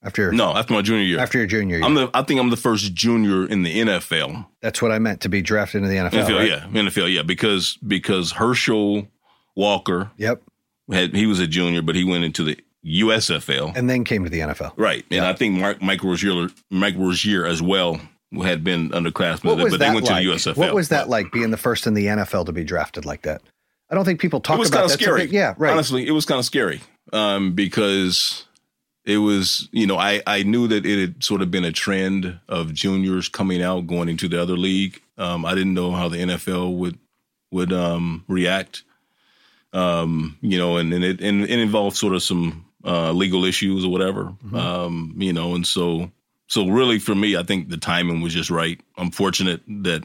[SPEAKER 1] After your,
[SPEAKER 3] No, after my junior year,
[SPEAKER 1] after your junior year.
[SPEAKER 3] I'm the I think I'm the first junior in the NFL.
[SPEAKER 1] That's what I meant to be drafted into the NFL.
[SPEAKER 3] NFL,
[SPEAKER 1] right?
[SPEAKER 3] yeah, NFL, yeah, because because Herschel Walker
[SPEAKER 1] Yep.
[SPEAKER 3] had he was a junior, but he went into the USFL,
[SPEAKER 1] And then came to the NFL.
[SPEAKER 3] right? And
[SPEAKER 1] Yeah.
[SPEAKER 3] I think Mark, Mike Rozier, Mike Rozier as well had been underclassmen, but they went
[SPEAKER 1] like?
[SPEAKER 3] to the USFL.
[SPEAKER 1] What was that like being the first in the NFL to be drafted like that? I don't think people talk
[SPEAKER 3] it was
[SPEAKER 1] about
[SPEAKER 3] kind of
[SPEAKER 1] that.
[SPEAKER 3] Scary.
[SPEAKER 1] big- yeah, right.
[SPEAKER 3] Honestly, it was kind of scary um, because it was, you know, I, I knew that it had sort of been a trend of juniors coming out, going into the other league. Um, I didn't know how the NFL would would um, react, um, you know, and, and it and it involved sort of some uh, legal issues or whatever,
[SPEAKER 1] Mm-hmm.
[SPEAKER 3] um, you know, and so so really for me, I think the timing was just right. I'm fortunate that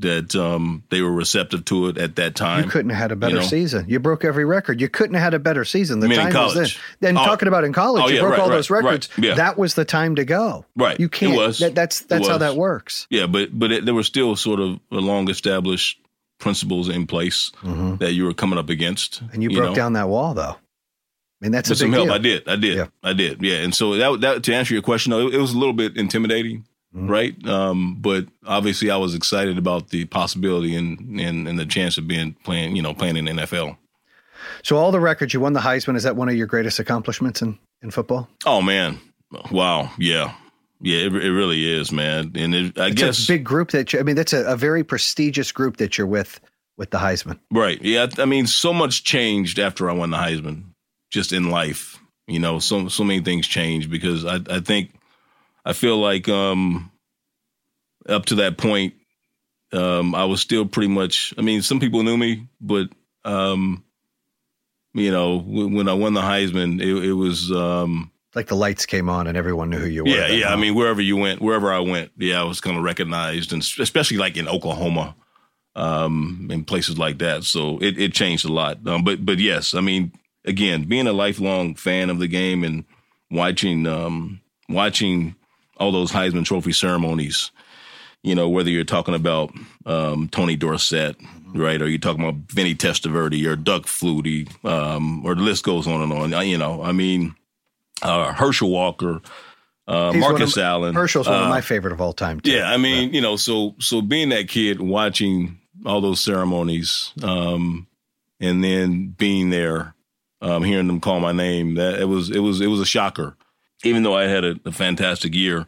[SPEAKER 3] that um, they were receptive to it at that time.
[SPEAKER 1] You couldn't have had a better
[SPEAKER 3] know.
[SPEAKER 1] season. You broke every record. You couldn't have had a better season. The
[SPEAKER 3] You mean in
[SPEAKER 1] time was then. Then
[SPEAKER 3] Oh.
[SPEAKER 1] talking about in college,
[SPEAKER 3] Oh,
[SPEAKER 1] you
[SPEAKER 3] yeah,
[SPEAKER 1] broke
[SPEAKER 3] right,
[SPEAKER 1] all
[SPEAKER 3] right,
[SPEAKER 1] those records.
[SPEAKER 3] right, yeah.
[SPEAKER 1] That was the time to go.
[SPEAKER 3] Right.
[SPEAKER 1] You
[SPEAKER 3] It
[SPEAKER 1] can't.
[SPEAKER 3] was.
[SPEAKER 1] That, that's
[SPEAKER 3] It
[SPEAKER 1] that's how that works.
[SPEAKER 3] Yeah, but but it, there were still sort of a long established principles in place that you were coming up against,
[SPEAKER 1] And you broke
[SPEAKER 3] know?
[SPEAKER 1] down that wall, though. Mean, that's
[SPEAKER 3] With
[SPEAKER 1] a big
[SPEAKER 3] some help,
[SPEAKER 1] deal.
[SPEAKER 3] I did, I did,
[SPEAKER 1] Yeah.
[SPEAKER 3] I did, yeah. And so that that to answer your question, though, it, it was a little bit intimidating,
[SPEAKER 1] Mhm.
[SPEAKER 3] right? Um, but obviously, I was excited about the possibility and, and and the chance of being playing, you know, playing in the NFL.
[SPEAKER 1] So all the records you won the Heisman. Is that one of your greatest accomplishments in in football?
[SPEAKER 3] Oh man, wow, yeah, yeah, it, it really is, man. And it, I
[SPEAKER 1] It's
[SPEAKER 3] guess
[SPEAKER 1] a big group that you, I mean, that's a, a very prestigious group that you're with with the Heisman.
[SPEAKER 3] Right. Yeah. I mean, so much changed after I won the Heisman, just in life. You know, so so many things change because I I think I feel like um up to that point um I was still pretty much. I mean, some people knew me, but um you know when, when I won the Heisman, it, it was um
[SPEAKER 1] Like the lights came on and everyone knew who you were.
[SPEAKER 3] yeah yeah.
[SPEAKER 1] huh?
[SPEAKER 3] I mean, wherever you went, wherever I went, yeah, I was kind of recognized, and especially like in Oklahoma um, in places like that. So it, it changed a lot. Um, but but yes, I mean, again, being a lifelong fan of the game and watching um, watching all those Heisman Trophy ceremonies, you know, whether you're talking about um, Tony Dorsett, right, or you're talking about Vinny Testaverde or Doug Flutie, um, or the list goes on and on. Uh, You know, I mean, uh, Herschel Walker. Uh,
[SPEAKER 1] one of
[SPEAKER 3] Marcus Allen.
[SPEAKER 1] Herschel's one of
[SPEAKER 3] uh,
[SPEAKER 1] my favorite of all time. Too.
[SPEAKER 3] yeah, I mean, you know, so so being that kid watching all those ceremonies, um, and then being there, um, hearing them call my name, that it was it was it was a shocker. Even though I had a, a fantastic year,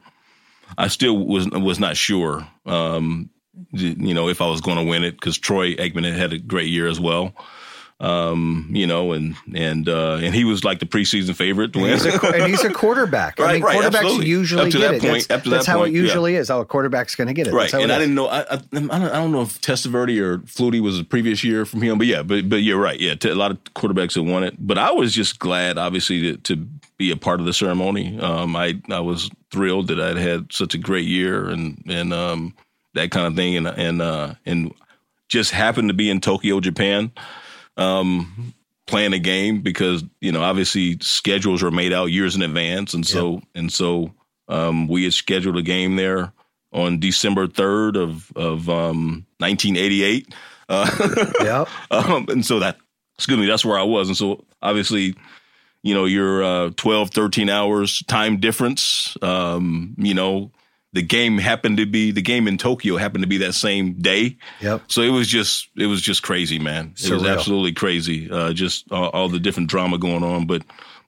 [SPEAKER 3] I still was was not sure, um, you know, if I was going to win it because Troy Aikman had had a great year as well. Um, you know, and and uh, and he was like the preseason favorite
[SPEAKER 1] And he's, a, and he's a quarterback. I mean,
[SPEAKER 3] right,
[SPEAKER 1] quarterbacks
[SPEAKER 3] absolutely.
[SPEAKER 1] usually
[SPEAKER 3] Up to
[SPEAKER 1] get
[SPEAKER 3] that
[SPEAKER 1] it.
[SPEAKER 3] point-
[SPEAKER 1] that's
[SPEAKER 3] up to
[SPEAKER 1] that's
[SPEAKER 3] that
[SPEAKER 1] how
[SPEAKER 3] point,
[SPEAKER 1] it
[SPEAKER 3] yeah.
[SPEAKER 1] usually is. How a quarterback's going to get it.
[SPEAKER 3] Right, and
[SPEAKER 1] it
[SPEAKER 3] I didn't know. I, I, I don't I don't know if Testaverde or Flutie was the previous year from him, but yeah, but but you're right. Yeah, t- a lot of quarterbacks have won it, but I was just glad, obviously, to, to be a part of the ceremony. Um, I I was thrilled that I'd had such a great year and and um that kind of thing, and and uh and just happened to be in Tokyo, Japan. Um, playing a game because you know obviously schedules are made out years in advance, and so and so um, we had scheduled a game there on December third of of um, 1988. Uh,
[SPEAKER 1] Yep.
[SPEAKER 3] um, and so that, excuse me, that's where I was. And so obviously, you know, you're uh, 12, 13 hours time difference. Um, you know, the game happened to be the game in Tokyo happened to be that same day.
[SPEAKER 1] Yep.
[SPEAKER 3] So it was just it was just crazy, man. It was absolutely crazy. Uh, just all, all the different drama going on, but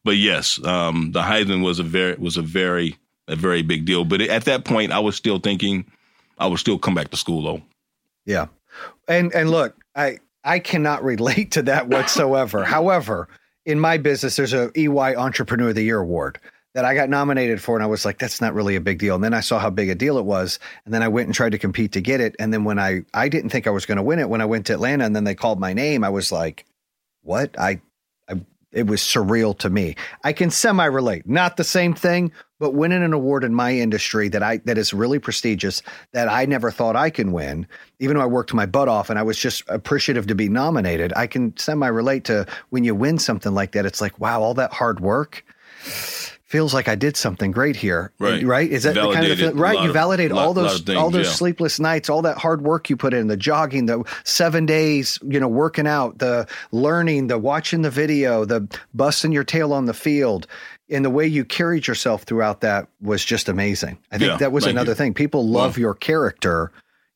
[SPEAKER 3] but yes, um, the Heisman was a very was a very a very big deal. But at that point, I was still thinking I would still come back to school though.
[SPEAKER 1] Yeah. And and look, I I cannot relate to that whatsoever. However, in my business, there's a EY Entrepreneur of the Year award that I got nominated for, and I was like, that's not really a big deal. And then I saw how big a deal it was, and then I went and tried to compete to get it. And then when I I didn't think I was going to win it when I went to Atlanta, and then they called my name, I was like, what? I, I it was surreal to me. I can semi relate, not the same thing, but winning an award in my industry that I that is really prestigious that I never thought I can win, even though I worked my butt off and I was just appreciative to be nominated. I can semi relate to when you win something like that. It's like, wow, all that hard work feels like I did something great here.
[SPEAKER 3] Right.
[SPEAKER 1] Right. Is that the kind of feel- right? You validate
[SPEAKER 3] lot-
[SPEAKER 1] all
[SPEAKER 3] lot
[SPEAKER 1] those
[SPEAKER 3] of things,
[SPEAKER 1] all those
[SPEAKER 3] yeah.
[SPEAKER 1] sleepless nights, all that hard work you put in, the jogging, the seven days, you know, working out, the learning, the watching the video, the busting your tail on the field. And the way you carried yourself throughout that was just amazing. I think
[SPEAKER 3] Yeah,
[SPEAKER 1] that was another
[SPEAKER 3] you.
[SPEAKER 1] thing. People love your character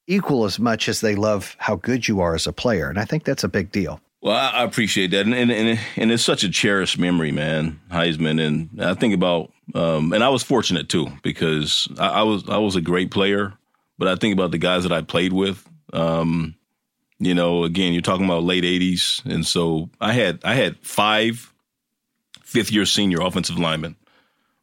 [SPEAKER 1] equal as much as they love how good you are as a player. And I think that's a big deal.
[SPEAKER 3] Well, I, appreciate that, and, and and and it's such a cherished memory, man, Heisman. And I think about, um, and I was fortunate too because I, I was I was a great player, but I think about the guys that I played with. Um, you know, again, you're talking about late '80s, and so I had I had five fifth year senior offensive linemen,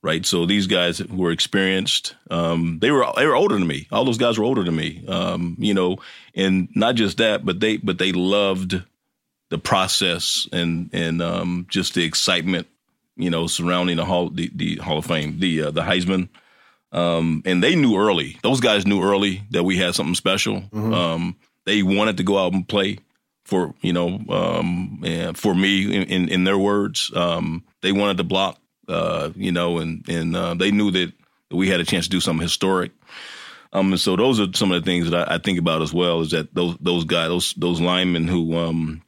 [SPEAKER 3] right? So these guys were experienced. Um, they were they were older than me. All those guys were older than me. Um, you know, and not just that, but they but they loved the process and and um, just the excitement, you know, surrounding the hall the, the Hall of Fame, the uh, the Heisman. Um, and they knew early; those guys knew early that we had something special. Um, they wanted to go out and play for you know um, and for me in, in, in their words. Um, they wanted to block, uh, you know, and and uh, they knew that we had a chance to do something historic. Um, and so those are some of the things that I, I think about as well. Is that those those guys, those those linemen who um,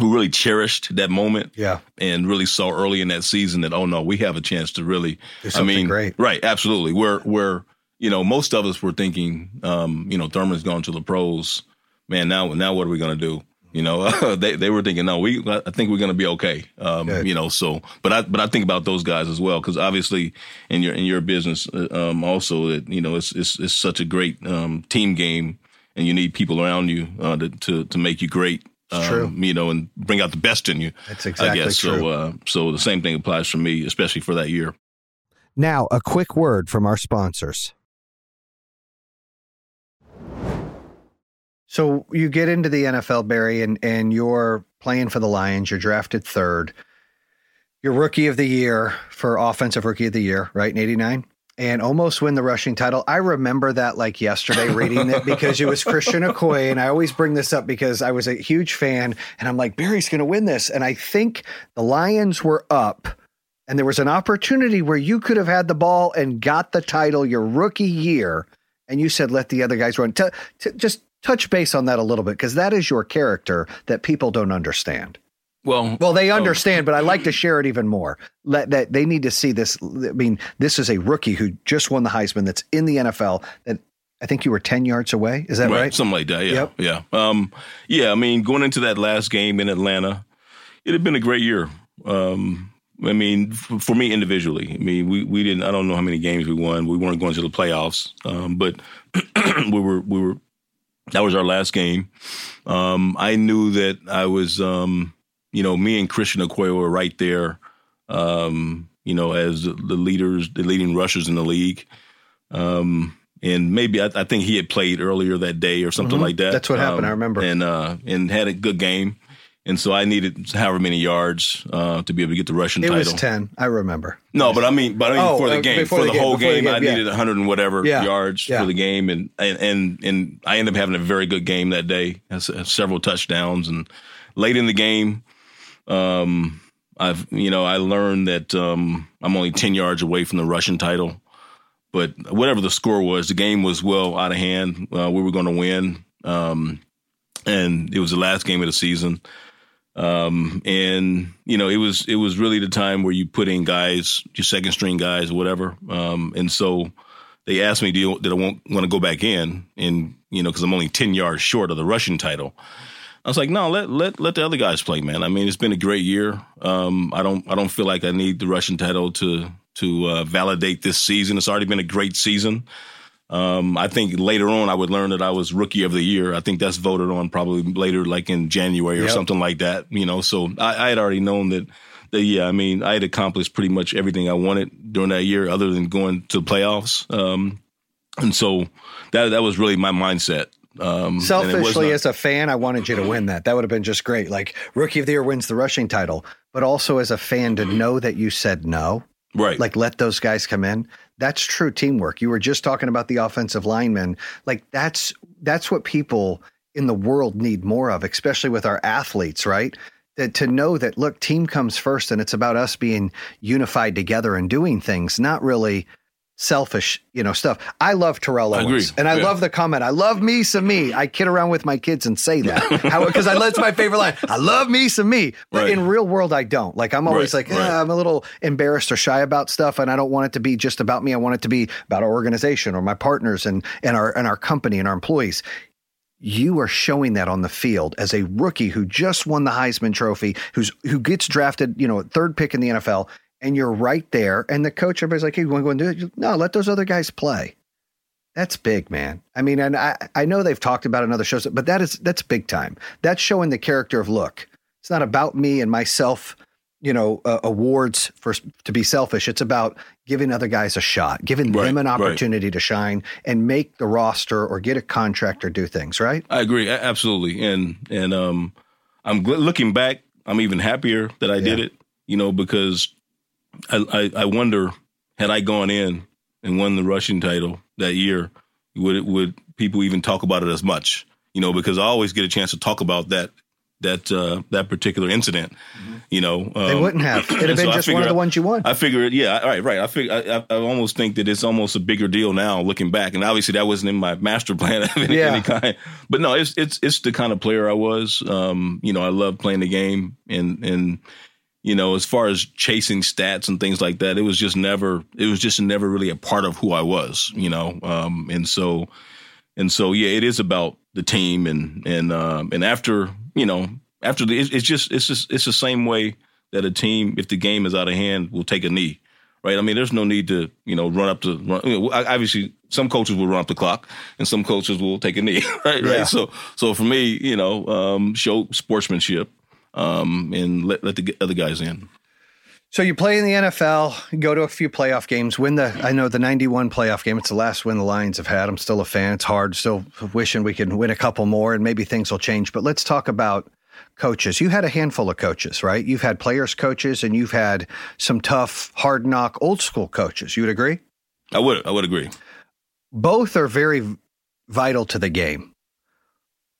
[SPEAKER 3] who really cherished that moment
[SPEAKER 1] Yeah.
[SPEAKER 3] and really saw early in that season that oh no, we have a chance to really. I mean,
[SPEAKER 1] great.
[SPEAKER 3] right? Absolutely. We're we're you know most of us were thinking, um, you know, Thurman's gone to the pros. Man, now now what are we going to do? You know, they they were thinking, no, we I think we're going to be okay. Um,
[SPEAKER 1] Good.
[SPEAKER 3] you know, so but I but I think about those guys as well because obviously in your in your business uh, um, also that you know it's it's it's such a great um, team game and you need people around you uh, to, to to make you great.
[SPEAKER 1] It's
[SPEAKER 3] um,
[SPEAKER 1] true.
[SPEAKER 3] You know, and bring out the best in you.
[SPEAKER 1] That's exactly
[SPEAKER 3] I guess
[SPEAKER 1] true.
[SPEAKER 3] so. Uh, so the same thing applies for me, especially for that year.
[SPEAKER 1] Now, a quick word from our sponsors. So you get into the NFL, Barry, and, and you're playing for the Lions. You're drafted third. You're rookie of the year for offensive rookie of the year, right? In 89. And almost win the rushing title. I remember that like yesterday reading it because it was Christian Okoye. And I always bring this up because I was a huge fan and I'm like, Barry's going to win this. And I think the Lions were up and there was an opportunity where you could have had the ball and got the title your rookie year, and you said let the other guys run. T- t- just touch base on that a little bit because that is your character that people don't understand.
[SPEAKER 3] Well,
[SPEAKER 1] Well, they understand, but I like to share it even more. Let that they need to see this. I mean, this is a rookie who just won the Heisman. That's in the NFL. That I think you were ten yards away. Is that right?
[SPEAKER 3] Something like that. Yeah.
[SPEAKER 1] Yep.
[SPEAKER 3] Yeah. Um, yeah. I mean, going into that last game in Atlanta, it had been a great year. Um, I mean, f- for me individually, I mean, we, we didn't, I don't know how many games we won. We weren't going to the playoffs. Um, but we were, we were, that was our last game. Um, I knew that I was, um, you know, me and Christian Okoye were right there, um, you know, as the leaders, the leading rushers in the league. Um, and maybe I, I think he had played earlier that day or something
[SPEAKER 1] Mhm.
[SPEAKER 3] like that.
[SPEAKER 1] That's what happened, I remember.
[SPEAKER 3] And uh, and had a good game. And so I needed however many yards uh, to be able to get the rushing
[SPEAKER 1] It
[SPEAKER 3] title.
[SPEAKER 1] was ten. I remember.
[SPEAKER 3] No, but I mean, but I mean
[SPEAKER 1] Oh,
[SPEAKER 3] for the
[SPEAKER 1] uh,
[SPEAKER 3] game, for
[SPEAKER 1] the
[SPEAKER 3] the,
[SPEAKER 1] game,
[SPEAKER 3] whole
[SPEAKER 1] before the
[SPEAKER 3] game, I
[SPEAKER 1] game, yeah.
[SPEAKER 3] needed 100 and whatever
[SPEAKER 1] Yeah,
[SPEAKER 3] yards
[SPEAKER 1] yeah.
[SPEAKER 3] for the game, and and and and I ended up having a very good game that day, several touchdowns, and late in the game, um, I've you know I learned that um, I'm only 10 yards away from the rushing title, but whatever the score was, the game was well out of hand. Uh, we were going to win. Um, and it was the last game of the season. Um, and you know, it was it was really the time where you put in guys, your second string guys, or whatever. Um, and so they asked me, "Do you, did I want want to go back in?" And you know, because I'm only ten yards short of the rushing title. I was like, no, let let let the other guys play, man. I mean, it's been a great year. Um, I don't I don't feel like I need the rushing title to to uh, validate this season. It's already been a great season. Um, I think later on I would learn that I was rookie of the year. I think that's voted on probably later, like in January or yep. something like that. You know, so I, I, had already known that. That yeah, I mean, I had accomplished pretty much everything I wanted during that year, other than going to the playoffs. Um, and so that that was really my mindset.
[SPEAKER 1] Um, Selfishly, as a fan, I wanted you to win that. That would have been just great. Like rookie of the year wins the rushing title, but also as a fan to know that you said no
[SPEAKER 3] Right.
[SPEAKER 1] Like let those guys come in. That's true teamwork. You were just talking about the offensive linemen. Like that's that's what people in the world need more of, especially with our athletes, right? That to know that look, team comes first and it's about us being unified together and doing things, not really selfish, you know, stuff. I love Terrell Owens, and I yeah. love the comment. I love me some me. I kid around with my kids and say that because I that's my favorite line. I love me some me, but right. in real world, I don't. Like I'm always right. like eh, right. I'm a little embarrassed or shy about stuff, and I don't want it to be just about me. I want it to be about our organization or my partners and and our and our company and our employees. You are showing that on the field as a rookie who just won the Heisman Trophy, who's who gets drafted, you know, third pick in the NFL, and you're right there. And the coach, everybody's like, hey, you want to go and do it? No, let those other guys play. That's big, man. I mean, and I, I know they've talked about in other shows, but that is that's big time. That's showing the character of look. It's not about me and myself, you know, uh, awards for to be selfish. It's about giving other guys a shot, giving right, them an opportunity right. to shine and make the roster or get a contract or do things. Right?
[SPEAKER 3] I agree, absolutely. And and um, I'm looking back. I'm even happier that I yeah. did it. You know, because I, I, wonder had I gone in and won the rushing title that year, would it, would people even talk about it as much? You know, because I always get a chance to talk about that that uh, that particular incident. Mm-hmm. You know,
[SPEAKER 1] um, they wouldn't have. It'd have been so just one of the ones you won.
[SPEAKER 3] I figure, yeah, right, right. I figure, I, I, almost think that it's almost a bigger deal now, looking back, and obviously that wasn't in my master plan of any, yeah. any kind. But no, it's it's it's the kind of player I was. Um, you know, I love playing the game, and and you know, as far as chasing stats and things like that, it was just never, it was just never really a part of who I was, you know? Um, and so, and so, yeah, it is about the team and, and, um, and after, you know, after the, it's, just, it's just, it's the same way that a team, if the game is out of hand, will take a knee, right? I mean, there's no need to, you know, run up to, run, you know, obviously some coaches will run up the clock and some coaches will take a knee, right? Yeah. Right. So, so for me, you know, um, show sportsmanship um, and let, let the other guys in.
[SPEAKER 1] So you play in the NFL, go to a few playoff games, win the I know the 91 playoff game. It's the last win the Lions have had. I'm still a fan. It's hard, still wishing we could win a couple more and maybe things will change. But let's talk about coaches. You had a handful of coaches, right? You've had players coaches and you've had some tough, hard knock old school coaches. You would agree?
[SPEAKER 3] I would I would agree.
[SPEAKER 1] Both are very vital to the game.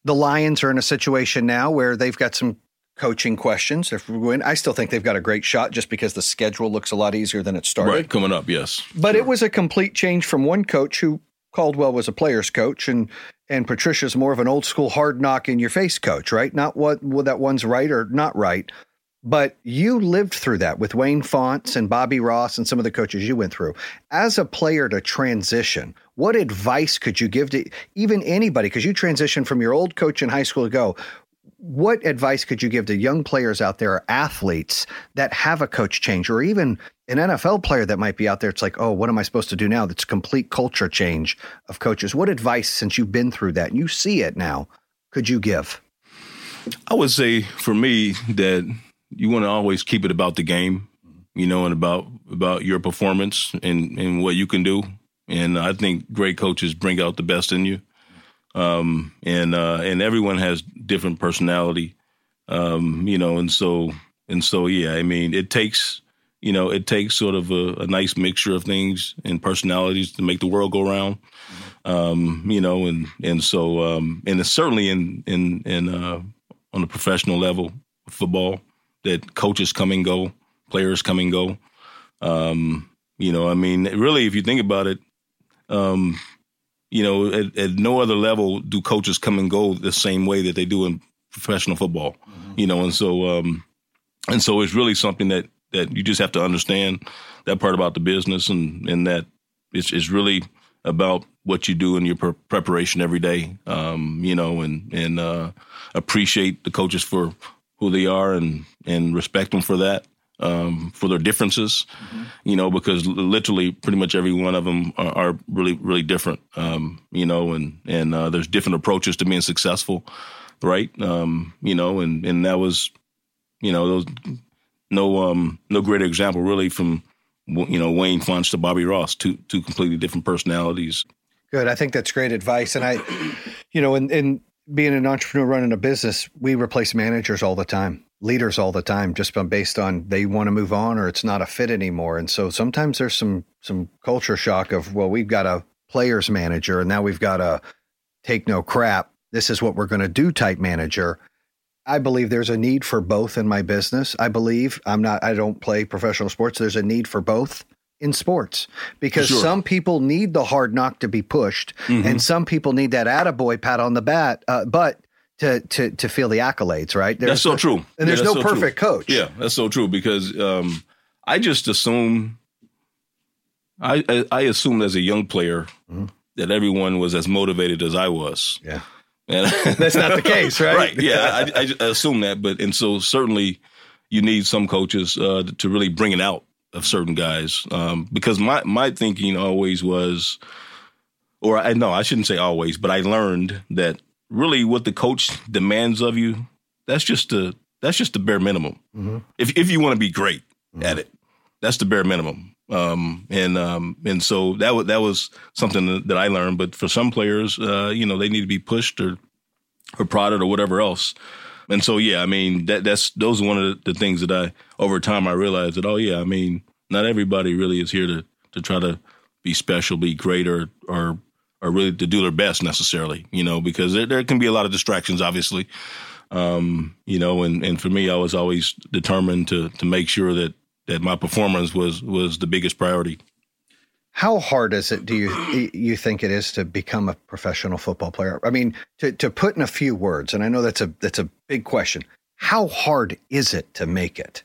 [SPEAKER 1] The Lions are in a situation now where they've got some coaching questions. If we win, I still think they've got a great shot just because the schedule looks a lot easier than it started.
[SPEAKER 3] Right, coming up, yes.
[SPEAKER 1] But sure. it was a complete change from one coach who Caldwell was a player's coach and and Patricia's more of an old school hard knock in your face coach, right? Not what well, that one's right or not right. But you lived through that with Wayne Fontes and Bobby Ross and some of the coaches you went through. As a player to transition, what advice could you give to even anybody? Because you transitioned from your old coach in high school to go, what advice could you give to young players out there, athletes that have a coach change, or even an NFL player that might be out there? It's like, oh, what am I supposed to do now? That's a complete culture change of coaches. What advice, since you've been through that and you see it now, could you give?
[SPEAKER 3] I would say for me that you want to always keep it about the game, you know, and about about your performance and and what you can do. And I think great coaches bring out the best in you um, and uh, and everyone has different personality, um, you know, and so and so yeah. I mean, it takes you know it takes sort of a, a nice mixture of things and personalities to make the world go round, um, you know, and and so um, and it's certainly in in in uh, on the professional level, football, that coaches come and go, players come and go. Um, you know, I mean, really, if you think about it, um, you know, at, at, no other level do coaches come and go the same way that they do in professional football. Mm-hmm. You know, and so um, and so it's really something that that you just have to understand that part about the business and and that it's it's really about what you do in your pre- preparation every day. Um, you know, and and uh, appreciate the coaches for who they are and and respect them for that. Um, for their differences, mm-hmm. you know, because literally pretty much every one of them are, are really, really different, um, you know, and, and, uh, there's different approaches to being successful, right? Um, you know, and, and that was, you know, those, no, um, no greater example really from, you know, Wayne Fontes to Bobby Ross, two, two completely different personalities.
[SPEAKER 1] Good. I think that's great advice. And I, you know, in, in being an entrepreneur running a business, we replace managers all the time leaders all the time just based on they want to move on or it's not a fit anymore and so sometimes there's some some culture shock of well we've got a players manager and now we've got a take no crap this is what we're going to do type manager i believe there's a need for both in my business i believe i'm not i don't play professional sports there's a need for both in sports because sure. some people need the hard knock to be pushed mm-hmm. and some people need that attaboy pat on the bat uh, but to to to feel the accolades, right?
[SPEAKER 3] There's, that's so true.
[SPEAKER 1] And there's no
[SPEAKER 3] so
[SPEAKER 1] perfect
[SPEAKER 3] true.
[SPEAKER 1] coach.
[SPEAKER 3] Yeah, that's so true because um, I just assume I, I, I assumed as a young player mm-hmm. that everyone was as motivated as I was.
[SPEAKER 1] Yeah. And that's not the case, right?
[SPEAKER 3] right. Yeah, I, I assume that, but and so certainly you need some coaches uh, to really bring it out of certain guys um, because my my thinking always was, or I no, I shouldn't say always, but I learned that really what the coach demands of you, that's just the that's just the bare minimum. Mm-hmm. If if you want to be great mm-hmm. at it, that's the bare minimum. Um, and um, and so that was that was something that I learned. But for some players, uh, you know, they need to be pushed or or prodded or whatever else. And so yeah, I mean that that's those are one of the, the things that I over time I realized that oh yeah, I mean not everybody really is here to to try to be special, be great, or or or really to do their best necessarily, you know, because there, there can be a lot of distractions, obviously. Um, you know, and, and for me, I was always determined to to make sure that that my performance was was the biggest priority.
[SPEAKER 1] How hard is it? Do you you think it is to become a professional football player? I mean, to to put in a few words, and I know that's a that's a big question. How hard is it to make it?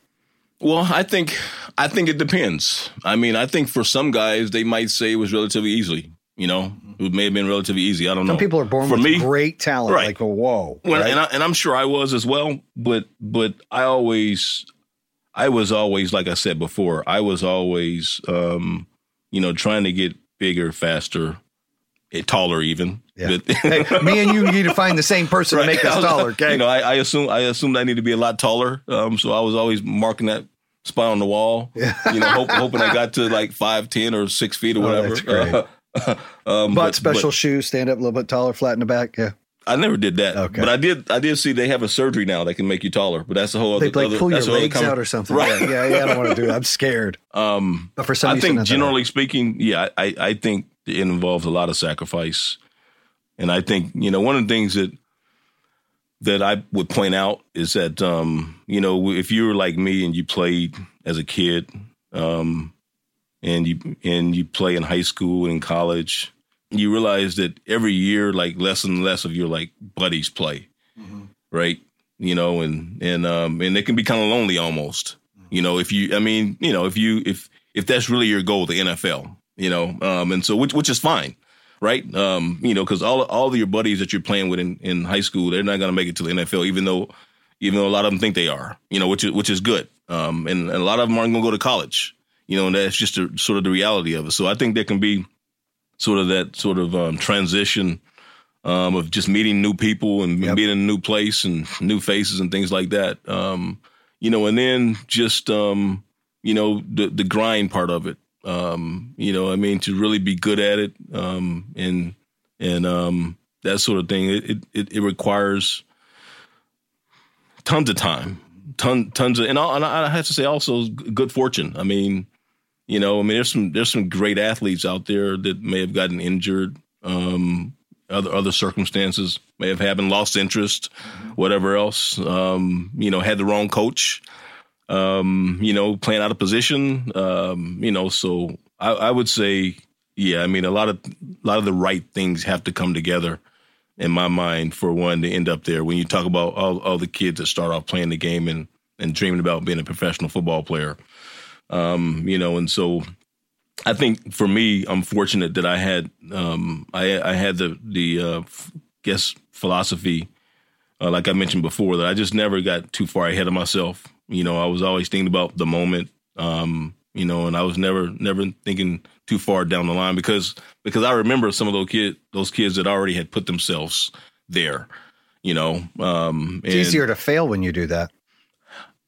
[SPEAKER 3] Well, I think I think it depends. I mean, I think for some guys they might say it was relatively easy. You know, it may have been relatively easy. I don't
[SPEAKER 1] Some
[SPEAKER 3] know.
[SPEAKER 1] Some people are born For with me, great talent, right. like a whoa.
[SPEAKER 3] Well, right? and, I, and I'm sure I was as well. But but I always, I was always like I said before. I was always, um, you know, trying to get bigger, faster, eh, taller, even.
[SPEAKER 1] Yeah. But, hey, me and you need to find the same person right. to make us taller. Okay.
[SPEAKER 3] You know, I, I assume I assumed I need to be a lot taller. Um, so I was always marking that spot on the wall. Yeah. You know, hope, hoping I got to like five ten or six feet or oh, whatever.
[SPEAKER 1] Uh, um, Bought but, special but, shoes, stand up a little bit taller, flat in the back. Yeah.
[SPEAKER 3] I never did that. Okay. But I did. I did see they have a surgery now that can make you taller. But that's a whole other.
[SPEAKER 1] They like pull your legs out or something. Right. Yeah, yeah, yeah, I don't want to do that. I'm scared.
[SPEAKER 3] Um, but for some, I think generally speaking, yeah, I, I think it involves a lot of sacrifice, and I think you know one of the things that that I would point out is that um, you know if you were like me and you played as a kid, um, and you and you play in high school and in college, you realize that every year, like less and less of your like buddies play, mm-hmm. right? You know, and and um and it can be kind of lonely almost. Mm-hmm. You know, if you, I mean, you know, if you if if that's really your goal, the NFL, you know, um, and so which which is fine, right? Um, you know, because all all of your buddies that you're playing with in, in high school, they're not going to make it to the NFL, even though even though a lot of them think they are, you know, which is which is good. Um, and, and a lot of them aren't going to go to college, you know, and that's just a, sort of the reality of it. So I think there can be sort of that sort of um, transition um, of just meeting new people and yep. being in a new place and new faces and things like that. Um, you know, and then just um, you know the the grind part of it. Um, you know, I mean, to really be good at it um, and and that sort of thing. It, it it requires tons of time, ton, tons of, and, and I have to say also good fortune. I mean, you know, I mean, there's some there's some great athletes out there that may have gotten injured. Um, other other circumstances may have happened, lost interest, whatever else. Um, you know, had the wrong coach. Um, you know, playing out of position. Um, you know, so I, I would say yeah, I mean, a lot of a lot of the right things have to come together in my mind for one to end up there. When you talk about all, all the kids that start off playing the game and and dreaming about being a professional football player, um, you know, and so I think for me, I'm fortunate that I had um, I, I had the the uh, guess philosophy, uh, like I mentioned before, that I just never got too far ahead of myself. You know, I was always thinking about the moment, um, you know, and I was never never thinking too far down the line because because I remember some of those kids those kids that already had put themselves there. You know, um,
[SPEAKER 1] it's easier to fail when you do that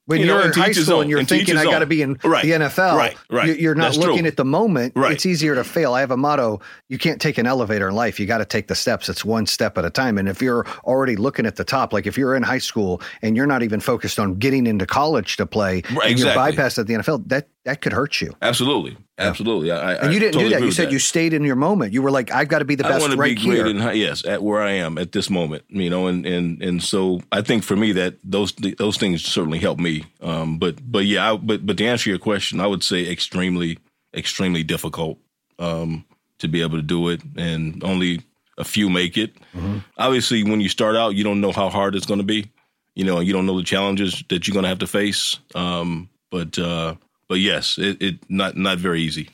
[SPEAKER 1] when
[SPEAKER 3] You
[SPEAKER 1] are in high school
[SPEAKER 3] own,
[SPEAKER 1] and you're
[SPEAKER 3] and
[SPEAKER 1] thinking, I got to be in
[SPEAKER 3] Right,
[SPEAKER 1] the NFL,
[SPEAKER 3] right, right.
[SPEAKER 1] you- You're not
[SPEAKER 3] That's
[SPEAKER 1] looking
[SPEAKER 3] true.
[SPEAKER 1] at the moment.
[SPEAKER 3] Right.
[SPEAKER 1] It's easier to fail. I have a motto you can't take an elevator in life. You got to take the steps. It's one step at a time. And if you're already looking at the top, like if you're in high school and you're not even focused on getting into college to play
[SPEAKER 3] Right,
[SPEAKER 1] and you're bypassed at the NFL, that, that could hurt you.
[SPEAKER 3] absolutely, absolutely. I, I,
[SPEAKER 1] And you didn't
[SPEAKER 3] totally
[SPEAKER 1] do that. You said you stayed in your moment. You were like, I've got to be the best
[SPEAKER 3] to
[SPEAKER 1] right
[SPEAKER 3] be great
[SPEAKER 1] here.
[SPEAKER 3] in yes, at where I am at this moment, you know, and and and so I think for me that those those things certainly help me. Um, but but yeah, I, but but to answer your question, I would say extremely extremely difficult um, to be able to do it, and only a few make it.
[SPEAKER 1] Mm-hmm.
[SPEAKER 3] Obviously, when you start out, you don't know how hard it's going to be, you know, you don't know the challenges that you're going to have to face. Um, but uh, but yes, it, it not not very easy.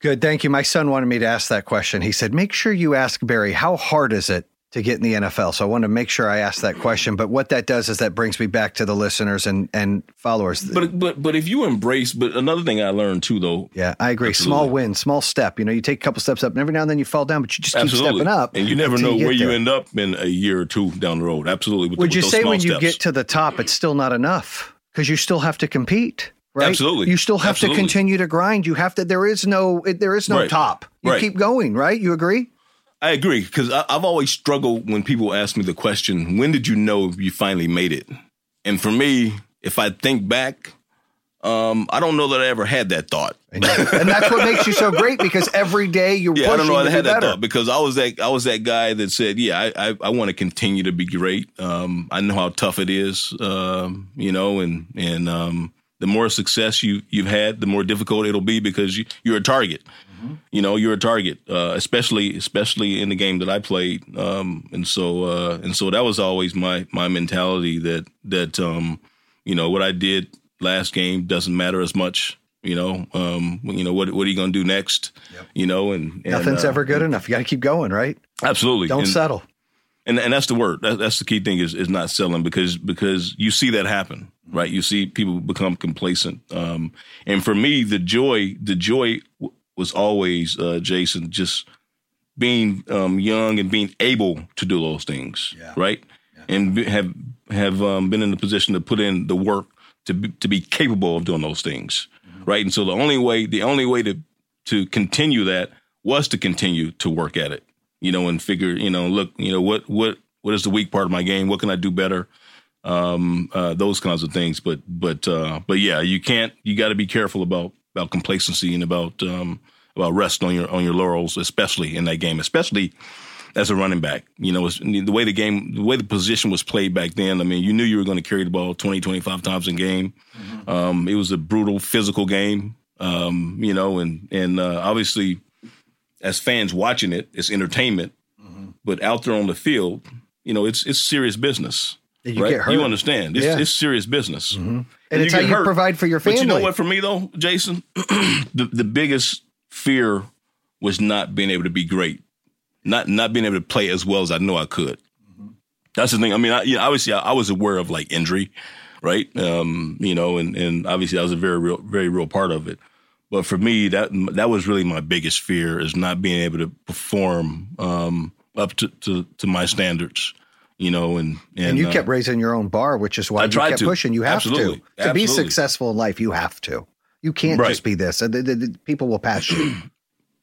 [SPEAKER 1] Good. Thank you. My son wanted me to ask that question. He said, make sure you ask Barry, how hard is it to get in the NFL? So I wanted to make sure I asked that question. But what that does is that brings me back to the listeners and, and followers.
[SPEAKER 3] But but but if you embrace, but another thing I learned too, though,
[SPEAKER 1] yeah, I agree. Small win, small step. You know, you take a couple steps up, and every now and then you fall down, but you just keep stepping up.
[SPEAKER 3] And you never know where
[SPEAKER 1] get
[SPEAKER 3] you
[SPEAKER 1] there.
[SPEAKER 3] end up in a year or two down the road. Absolutely. With,
[SPEAKER 1] Would
[SPEAKER 3] with
[SPEAKER 1] you say when you get to the top, it's still not enough because you still have to compete? Right?
[SPEAKER 3] Absolutely.
[SPEAKER 1] You still have
[SPEAKER 3] Absolutely.
[SPEAKER 1] to continue to grind. You have to. There is no. it- There is no
[SPEAKER 3] Right.
[SPEAKER 1] top. You
[SPEAKER 3] Right.
[SPEAKER 1] keep going. Right? You agree?
[SPEAKER 3] I agree because I've always struggled when people ask me the question, "When did you know you finally made it?" And for me, if I think back, um, I don't know that I ever had that thought.
[SPEAKER 1] And, that's what makes you so great because every day you're
[SPEAKER 3] Yeah, I don't know.
[SPEAKER 1] to
[SPEAKER 3] I had that
[SPEAKER 1] better.
[SPEAKER 3] thought because I was that I was that guy that said, "Yeah, I I, I want to continue to be great. Um, I know how tough it is, um, you know, and and um, the more success you you've had, the more difficult it'll be because you you're a target. You know, you're a target, uh, especially especially in the game that I played. Um, and so uh, and so that was always my my mentality that that um, you know what I did last game doesn't matter as much. You know, um, you know what what are you going to do next? You know, and, and
[SPEAKER 1] Nothing's
[SPEAKER 3] uh,
[SPEAKER 1] ever good enough. You got to keep going, right?
[SPEAKER 3] Absolutely.
[SPEAKER 1] Don't
[SPEAKER 3] and,
[SPEAKER 1] settle.
[SPEAKER 3] and and that's the word. That, that's the key thing is is not selling because because you see that happen, right? You see people become complacent. Um, and for me, the joy the joy w- was always uh, Jason just being um, young and being able to do those things,
[SPEAKER 1] Yeah.
[SPEAKER 3] right? And be, have have um, been in the position to put in the work to be, to be capable of doing those things, right? And so the only way the only way to to continue that was to continue to work at it, you know, and figure, you know, look, you know, what what what is the weak part of my game? What can I do better? Um, uh, those kinds of things. But but uh, but yeah, you can't. You got to be careful about about complacency and about um, about rest on your on your laurels, especially in that game, especially as a running back. You know, the way the game, the way the position was played back then. I mean, you knew you were going to carry the ball 20, 25 times a game. Um, it was a brutal physical game. Um, you know, and and uh, obviously, as fans watching it, it's entertainment. But out there on the field, you know, it's it's serious business.
[SPEAKER 1] You
[SPEAKER 3] right?
[SPEAKER 1] get hurt.
[SPEAKER 3] You understand? It's,
[SPEAKER 1] Yeah.
[SPEAKER 3] it's serious business.
[SPEAKER 1] and it's how
[SPEAKER 3] get
[SPEAKER 1] you
[SPEAKER 3] hurt.
[SPEAKER 1] provide for your family.
[SPEAKER 3] But you know what? For me though, Jason, the the biggest fear was not being able to be great, not not being able to play as well as I know I could. That's the thing. I mean, I, you know, obviously, I, I was aware of like injury, right? Um, you know, and and obviously, that was a very real, very real part of it. But for me, that that was really my biggest fear is not being able to perform um, up to, to to my standards. You know, and and,
[SPEAKER 1] and you
[SPEAKER 3] uh,
[SPEAKER 1] kept raising your own bar, which is why
[SPEAKER 3] I
[SPEAKER 1] you kept
[SPEAKER 3] to.
[SPEAKER 1] pushing. You have
[SPEAKER 3] Absolutely.
[SPEAKER 1] to to be successful in life. You have to. You can't
[SPEAKER 3] Right.
[SPEAKER 1] just be this. The- the- the people will pass you.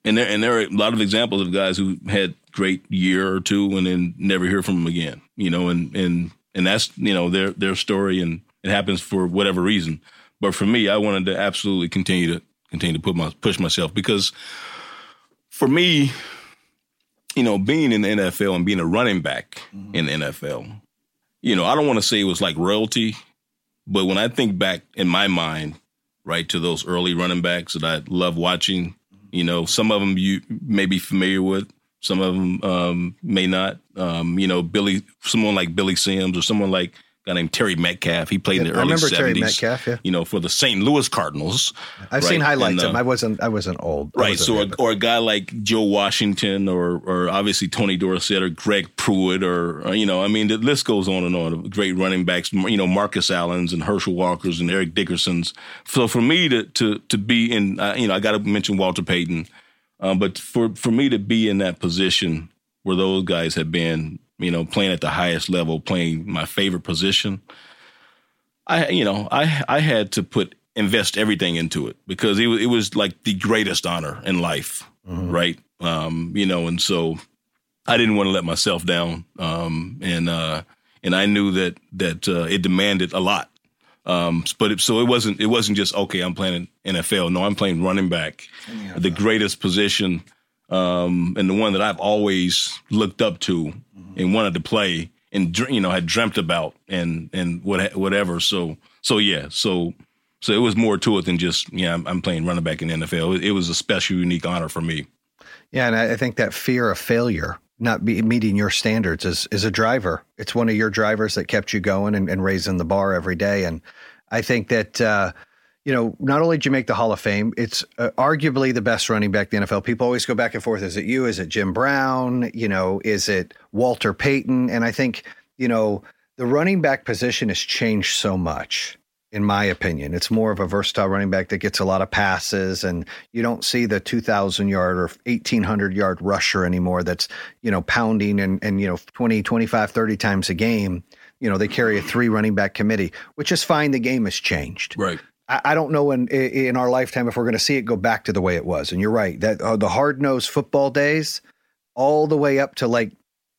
[SPEAKER 3] And there and there are a lot of examples of guys who had great year or two and then never hear from them again. You know, and and and that's you know their their story, and it happens for whatever reason. But for me, I wanted to absolutely continue to continue to put my push myself because for me, you know, being in the NFL and being a running back in the NFL, you know, I don't want to say it was like royalty, but when I think back in my mind, right, to those early running backs that I love watching, You know, some of them you may be familiar with, some of them um, may not. Um, you know, Billy, someone like Billy Sims or someone like guy named Terry Metcalf. He played in the
[SPEAKER 1] I
[SPEAKER 3] early
[SPEAKER 1] remember
[SPEAKER 3] 70s.
[SPEAKER 1] Terry Metcalf, yeah.
[SPEAKER 3] You know, for the St. Louis Cardinals.
[SPEAKER 1] I've seen highlights
[SPEAKER 3] And,
[SPEAKER 1] of him.
[SPEAKER 3] uh,
[SPEAKER 1] I wasn't I wasn't old.
[SPEAKER 3] Right.
[SPEAKER 1] wasn't
[SPEAKER 3] So,
[SPEAKER 1] there,
[SPEAKER 3] a,
[SPEAKER 1] but-
[SPEAKER 3] or a guy like Joe Washington, or or obviously Tony Dorsett, or Greg Pruitt, or, or, you know, I mean, the list goes on and on. Great running backs, you know, Marcus Allen's and Herschel Walker's and Eric Dickerson's. So for me to to to be in, uh, you know, I got to mention Walter Payton, um, but for for me to be in that position where those guys have been, you know, playing at the highest level, playing my favorite position. I you know I I had to put invest everything into it because it, it was like the greatest honor in life, right? Um, you know, and so I didn't want to let myself down, um, and uh, and I knew that that uh, it demanded a lot. Um, but it, so it wasn't it wasn't just okay. I'm playing NFL. No, I'm playing running back, the greatest position, um, and the one that I've always looked up to and wanted to play, and you know had dreamt about, and and what whatever. So so yeah, so so it was more to it than just yeah. I'm, I'm playing running back in the NFL. It, it was a special, unique honor for me.
[SPEAKER 1] Yeah, and I I think that fear of failure, not be, meeting your standards, is is a driver. It's one of your drivers that kept you going and, and raising the bar every day. And I think that uh, you know, not only did you make the Hall of Fame, it's uh, arguably the best running back in the NFL. People always go back and forth: is it you? Is it Jim Brown? You know, is it Walter Payton? And I think you know the running back position has changed so much. In my opinion, it's more of a versatile running back that gets a lot of passes, and you don't see the 2,000 yard or 1,800 yard rusher anymore that's, you know, pounding and, and, you know, 20, 25, 30 times a game. You know, they carry a three running back committee, which is fine. The game has changed.
[SPEAKER 3] Right.
[SPEAKER 1] I, don't know in in our lifetime if we're going to see it go back to the way it was. And you're right that uh, the hard nosed football days, all the way up to like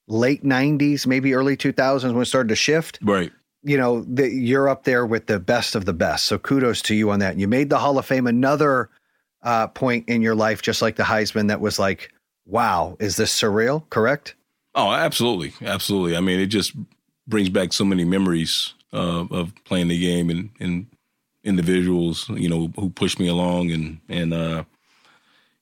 [SPEAKER 1] late 90s, maybe early 2000s when it started to shift
[SPEAKER 3] Right.
[SPEAKER 1] you know, the, you're up there with the best of the best. So kudos to you on that. You made the Hall of Fame another uh, point in your life, just like the Heisman, that was like, wow, is this surreal? Correct?
[SPEAKER 3] Oh, absolutely, absolutely. I mean, it just brings back so many memories uh, of playing the game and, and individuals, you know, who pushed me along and and uh,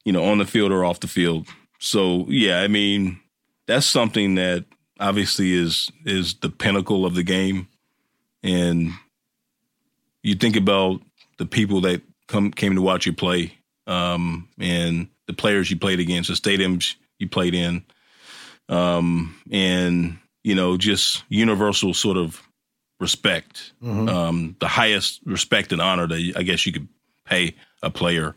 [SPEAKER 3] you know, on the field or off the field. So yeah, I mean, that's something that obviously is is the pinnacle of the game, and you think about the people that come came to watch you play, um, and the players you played against, the stadiums you played in um, and you know just universal sort of respect, um, the highest respect and honor that I guess you could pay a player.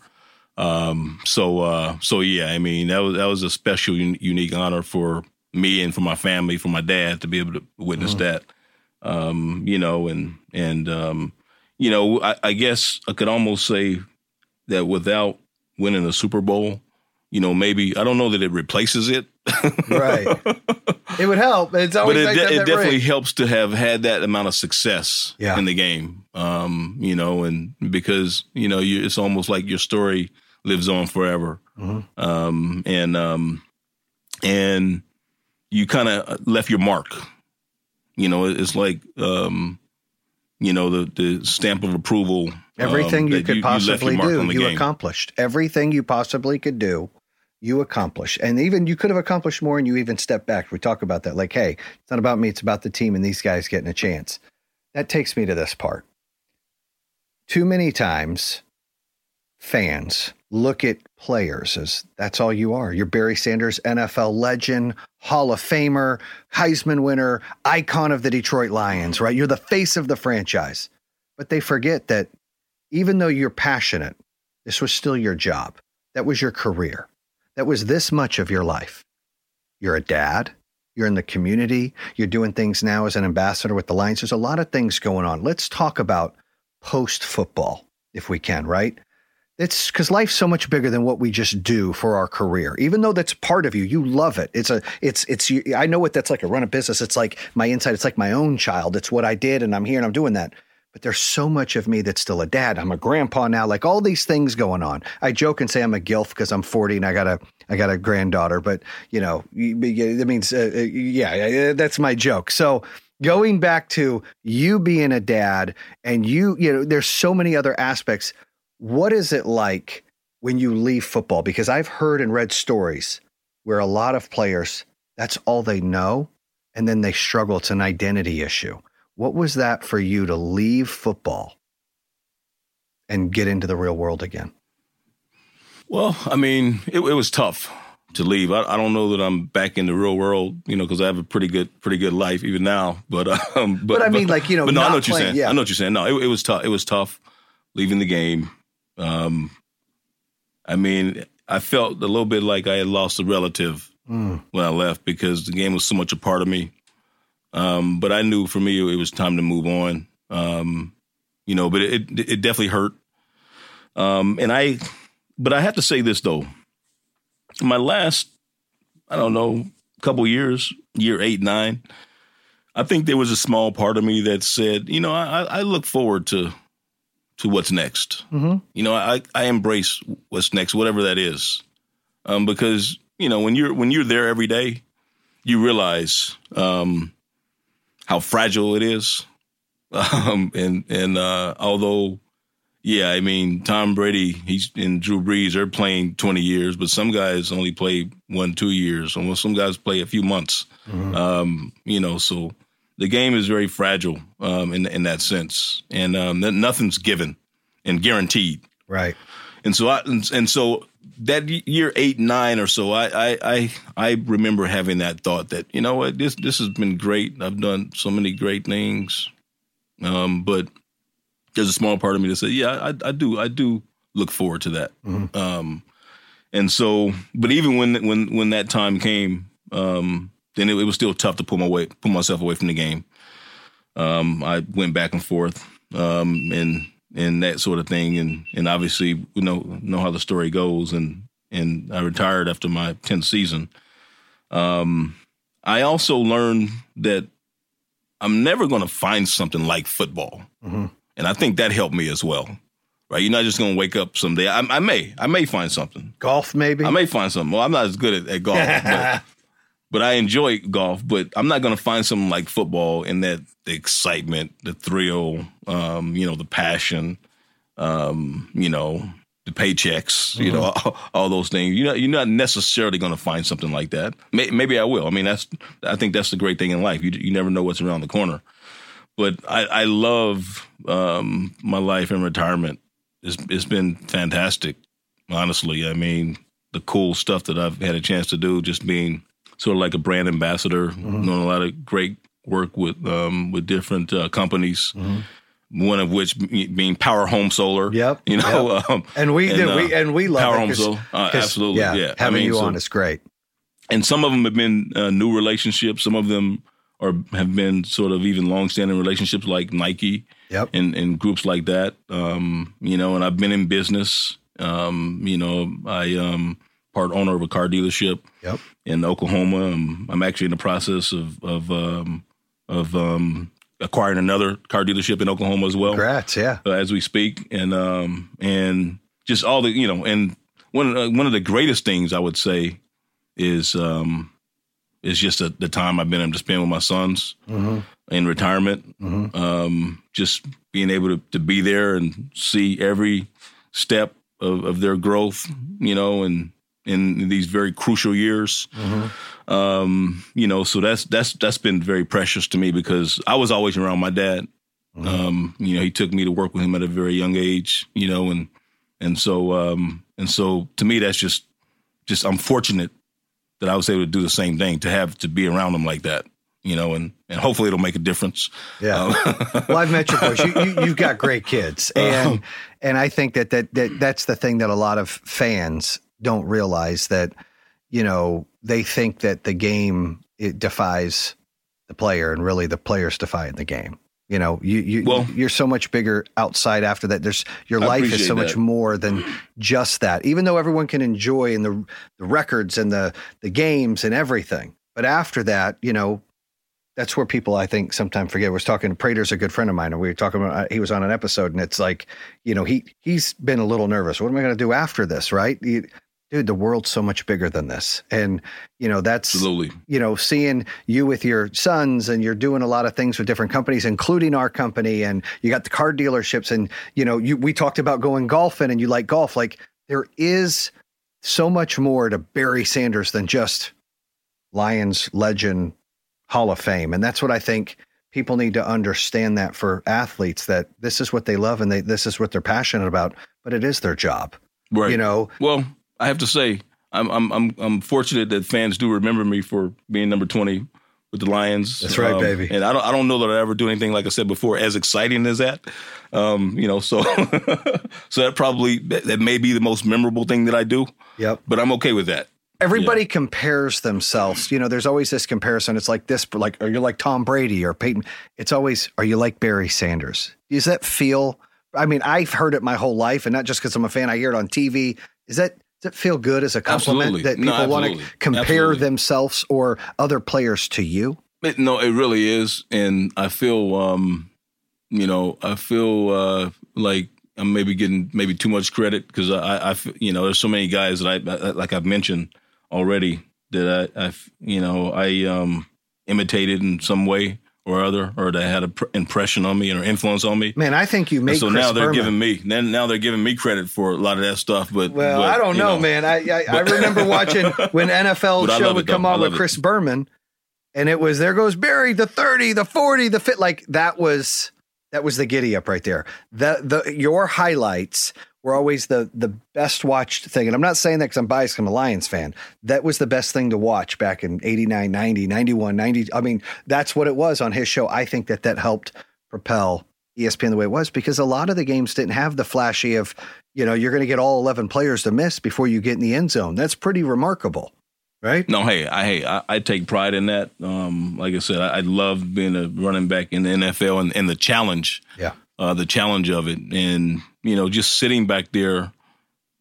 [SPEAKER 3] Um, so uh, so yeah, I mean that was that was a special, un- unique honor for me and for my family, for my dad to be able to witness that. Um, you know, and and um, you know, I, I guess I could almost say that without winning the Super Bowl, you know, maybe I don't know that it replaces it,
[SPEAKER 1] Right. it would help. It's
[SPEAKER 3] but it, de- it definitely helps to have had that amount of success
[SPEAKER 1] Yeah.
[SPEAKER 3] in the game. Um, you know, and because you know, you, it's almost like your story lives on forever.
[SPEAKER 1] Mm-hmm.
[SPEAKER 3] Um, and um, and you kind of left your mark. You know, it's like um, you know the the stamp of approval. um,
[SPEAKER 1] Everything you could
[SPEAKER 3] your
[SPEAKER 1] possibly
[SPEAKER 3] mark
[SPEAKER 1] do, you
[SPEAKER 3] game.
[SPEAKER 1] accomplished. Everything you possibly could do, you accomplish. And even you could have accomplished more and you even stepped back. We talk about that. Like, hey, it's not about me, it's about the team and these guys getting a chance. That takes me to this part. Too many times, fans look at players as that's all you are. You're Barry Sanders, NFL legend, Hall of Famer, Heisman winner, icon of the Detroit Lions, right? You're the face of the franchise. But they forget that even though you're passionate, this was still your job. That was your career. That was this much of your life. You're a dad. You're in the community. You're doing things now as an ambassador with the Lions. There's a lot of things going on. Let's talk about post football, if we can, right? It's because life's so much bigger than what we just do for our career. Even though that's part of you, you love it. It's a, it's, it's. I know what that's like. A run a business. It's like my inside. It's like my own child. It's what I did, and I'm here and I'm doing that. But there's so much of me that's still a dad. I'm a grandpa now. Like all these things going on. I joke and say I'm a gilf because I'm 40 and I got a, I got a granddaughter. But you know, that means, uh, uh, yeah, that's my joke. So going back to you being a dad and you, you know, there's so many other aspects. What is it like when you leave football? Because I've heard and read stories where a lot of players, that's all they know. And then they struggle. It's an identity issue. What was that for you to leave football and get into the real world again?
[SPEAKER 3] Well, I mean, it, it was tough to leave. I, I, don't know that I'm back in the real world, you know, because I have a pretty good, pretty good life even now. But, um,
[SPEAKER 1] but, but I mean, but, like you know,
[SPEAKER 3] but no, I know what
[SPEAKER 1] playing,
[SPEAKER 3] you're saying.
[SPEAKER 1] Yeah.
[SPEAKER 3] I know what you're saying. No, it, it was tough. It was tough leaving the game. Um, I mean, I felt a little bit like I had lost a relative mm. when I left because the game was so much a part of me. Um, but I knew for me it was time to move on. Um, you know, but it it definitely hurt. Um, and I, but I have to say this though, my last, I don't know, couple years, year eight nine, I think there was a small part of me that said, you know, I, I look forward to to what's next. Mm-hmm. You know, I I embrace what's next, whatever that is, um, because you know when you're when you're there every day, you realize um, how fragile it is. Um, and and uh, although, yeah, I mean Tom Brady, he's and Drew Brees, they're playing twenty years, but some guys only play one two years, and some guys play a few months. Mm-hmm. Um, you know, so the game is very fragile um, in in that sense, and um, nothing's given and guaranteed.
[SPEAKER 1] Right.
[SPEAKER 3] And so I and, and so that year eight nine or so, I, I I I remember having that thought that you know what this this has been great. I've done so many great things, um, but there's a small part of me that said, yeah, I, I do I do look forward to that. Mm-hmm. Um, and so, but even when when when that time came, um, then it, it, was still tough to pull my way pull myself away from the game. Um, I went back and forth, um, and and that sort of thing. And and obviously we know know how the story goes. And and I retired after my tenth season. Um, I also learned that I'm never going to find something like football, mm-hmm. and I think that helped me as well. Right, you're not just going to wake up someday. I, I, may, I may find something.
[SPEAKER 1] Golf, maybe.
[SPEAKER 3] I may find something. Well, I'm not as good at, at golf, but, I enjoy golf. But I'm not going to find something like football in that the excitement, the thrill, um, you know, the passion, um, you know, the paychecks, you mm-hmm. know, all, all, those things. You're not, you're not necessarily going to find something like that. May, maybe I will. I mean, that's I think that's the great thing in life. You you never know what's around the corner. But I, I love um, my life in retirement. It's, it's been fantastic, honestly. I mean, the cool stuff that I've had a chance to do, just being sort of like a brand ambassador, mm-hmm. knowing a lot of great work with um, with different uh, companies. Mm-hmm. One of which being Power Home Solar.
[SPEAKER 1] Yep.
[SPEAKER 3] You know,
[SPEAKER 1] yep. Um, and we and, uh, we and we love
[SPEAKER 3] Power Home Solar. Uh, absolutely. Yeah. yeah.
[SPEAKER 1] Having I mean, you so, on is great.
[SPEAKER 3] And some of them have been uh, new relationships. Some of them are have been sort of even long-standing relationships, like Nike.
[SPEAKER 1] Yep.
[SPEAKER 3] And, and groups like that. Um, you know, and I've been in business. Um, you know, I um part owner of a car dealership
[SPEAKER 1] yep.
[SPEAKER 3] in Oklahoma. I'm, I'm actually in the process of of um, of um, acquiring another car dealership in Oklahoma as well.
[SPEAKER 1] Congrats, yeah.
[SPEAKER 3] Uh, as we speak, and um, and just all the you know, and one uh, one of the greatest things I would say is um, is just a, the time I've been able to spend with my sons mm-hmm. in retirement. Mm-hmm. Um, just being able to, to be there and see every step of, of their growth, you know, and in these very crucial years. Mm-hmm. Um, you know, so that's that's that's been very precious to me because I was always around my dad. Mm-hmm. Um, you know, he took me to work with him at a very young age. You know, and and so um, and so to me, that's just just I'm fortunate that I was able to do the same thing to have to be around him like that. You know, and and hopefully it'll make a difference.
[SPEAKER 1] Yeah. Um, well, I've met your boys. You, you, have got great kids, and um, and I think that, that that that's the thing that a lot of fans don't realize that you know they think that the game it defies the player and really the player's defying the game you know you you well, you're so much bigger outside after that there's your I life is so that. much more than just that even though everyone can enjoy in the the records and the the games and everything but after that you know that's where people I think sometimes forget. I was talking. To Prater's a good friend of mine, and we were talking about. Uh, he was on an episode, and it's like, you know, he he's been a little nervous. What am I going to do after this? Right? Dude, the world's so much bigger than this. And, you know, that's,
[SPEAKER 3] Absolutely.
[SPEAKER 1] you know, seeing you with your sons and you're doing a lot of things with different companies, including our company. And you got the car dealerships and, you know, you, we talked about going golfing and you like golf. Like there is so much more to Barry Sanders than just Lions legend Hall of Fame. And that's what I think people need to understand that for athletes that this is what they love and they, this is what they're passionate about, but it is their job.
[SPEAKER 3] Right.
[SPEAKER 1] You know,
[SPEAKER 3] Well, I have to say, I'm I'm I'm I'm fortunate that fans do remember me for being number 20 with the Lions.
[SPEAKER 1] That's right,
[SPEAKER 3] Um,
[SPEAKER 1] baby.
[SPEAKER 3] And I don't I don't know that I ever do anything like I said before as exciting as that. Um, you know, so so that probably that, that may be the most memorable thing that I do,
[SPEAKER 1] yep.
[SPEAKER 3] but I'm okay with that.
[SPEAKER 1] Everybody compares themselves. You know, there's always this comparison. It's like this, like, are you like Tom Brady or Peyton? It's always, are you like Barry Sanders? Does that feel? I mean, I've heard it my whole life, and not just because I'm a fan. I hear it on TV. Is that does it feel good as a compliment
[SPEAKER 3] Absolutely.
[SPEAKER 1] that
[SPEAKER 3] No,
[SPEAKER 1] people want to compare
[SPEAKER 3] Absolutely.
[SPEAKER 1] themselves or other players to you?
[SPEAKER 3] It, no, it really is, and I feel, um, you know, I feel uh, like I'm maybe getting maybe too much credit because I, I, you know, there's so many guys that I, I like I've mentioned already that I, I, you know, I um, imitated in some way or other, or they had an pr- impression on me or influence on me.
[SPEAKER 1] Man, I think you
[SPEAKER 3] And
[SPEAKER 1] make
[SPEAKER 3] so
[SPEAKER 1] Chris
[SPEAKER 3] now they're
[SPEAKER 1] Berman.
[SPEAKER 3] giving me then now they're giving me credit for a lot of that stuff. But
[SPEAKER 1] Well,
[SPEAKER 3] but,
[SPEAKER 1] I don't
[SPEAKER 3] you
[SPEAKER 1] know, man. I I, I remember watching when NFL show would
[SPEAKER 3] it,
[SPEAKER 1] come on with
[SPEAKER 3] it.
[SPEAKER 1] Chris Berman, and it was there goes Barry, the thirty, the forty, the fit. Like that was that was the giddy up right there. The the your highlights were always the the best watched thing, and I'm not saying that because I'm biased. I'm a Lions fan. That was the best thing to watch back in 89, 90, 91, 90. I mean, that's what it was on his show. I think that that helped propel ESPN the way it was because a lot of the games didn't have the flashy of, you know, you're going to get all 11 players to miss before you get in the end zone. That's pretty remarkable, right?
[SPEAKER 3] No, hey, I hey, I, I take pride in that. Um, like I said, I, I love being a running back in the NFL and, and the challenge,
[SPEAKER 1] Yeah.
[SPEAKER 3] Uh, the challenge of it, and you know, just sitting back there,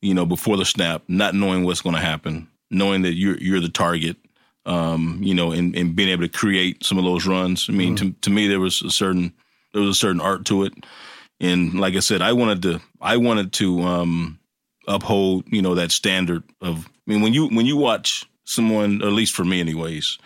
[SPEAKER 3] you know, before the snap, not knowing what's going to happen, knowing that you're you're the target, um, you know, and, and being able to create some of those runs. I mean, to to me, there was a certain there was a certain art to it, and like I said, I wanted to I wanted to um, uphold you know that standard of. I mean, when you when you watch someone, at least for me, anyways,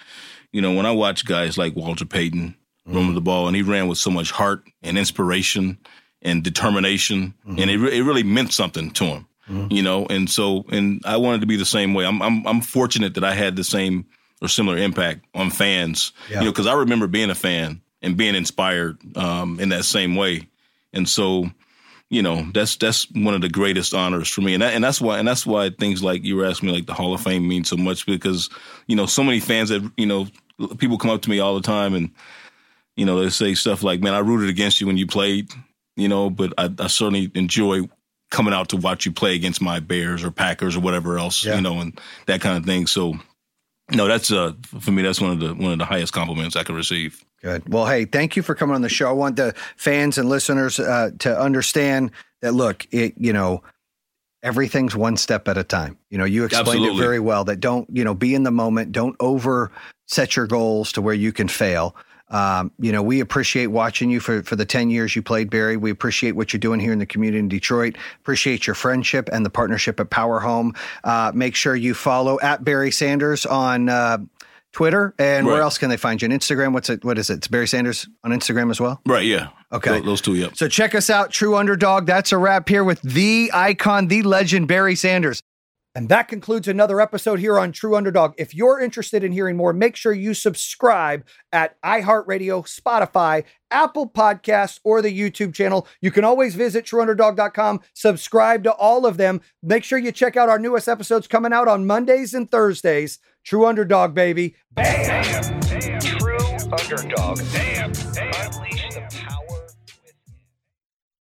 [SPEAKER 3] you know, when I watch guys like Walter Payton run with mm-hmm. the ball, and he ran with so much heart and inspiration and determination, and it mm-hmm. re- it really meant something to him, mm-hmm. you know. And so, and I wanted to be the same way. I'm I'm I'm fortunate that I had the same or similar impact on fans,
[SPEAKER 1] Yeah.
[SPEAKER 3] you know, because I remember being a fan and being inspired um, in that same way, and so you know that's that's one of the greatest honors for me and that, and that's why and that's why things like you were asking me like the Hall of Fame mean so much because you know so many fans that you know people come up to me all the time and you know they say stuff like man I rooted against you when you played you know but I, I certainly enjoy coming out to watch you play against my Bears or Packers or whatever else
[SPEAKER 1] Yeah.
[SPEAKER 3] you know and that kind of thing so no that's uh for me that's one of the one of the highest compliments I can receive
[SPEAKER 1] Good. Well, hey, thank you for coming on the show. I want the fans and listeners uh, to understand that. Look, it you know, everything's one step at a time. You know, you explained it very well. That don't you know, be in the moment. Don't over set your goals to where you can fail. Um, you know, we appreciate watching you for for the ten years you played, Barry. We appreciate what you're doing here in the community in Detroit. Appreciate your friendship and the partnership at Power Home. Uh, make sure you follow at Barry Sanders on. Uh, Twitter and where else can they find you? On Instagram? What's it? What is it? It's Barry Sanders on Instagram as well.
[SPEAKER 3] right yeah
[SPEAKER 1] Okay.
[SPEAKER 3] Those two yep
[SPEAKER 1] So check us out, True Underdog. That's a wrap here with the icon, the legend, Barry Sanders. And that concludes another episode here on True Underdog. If you're interested in hearing more, make sure you subscribe at iHeartRadio, Spotify, Apple Podcasts, or the YouTube channel. You can always visit trueunderdog.com, subscribe to all of them. Make sure you check out our newest episodes coming out on Mondays and Thursdays. True Underdog, baby.
[SPEAKER 2] Damn, true underdog. Damn, damn.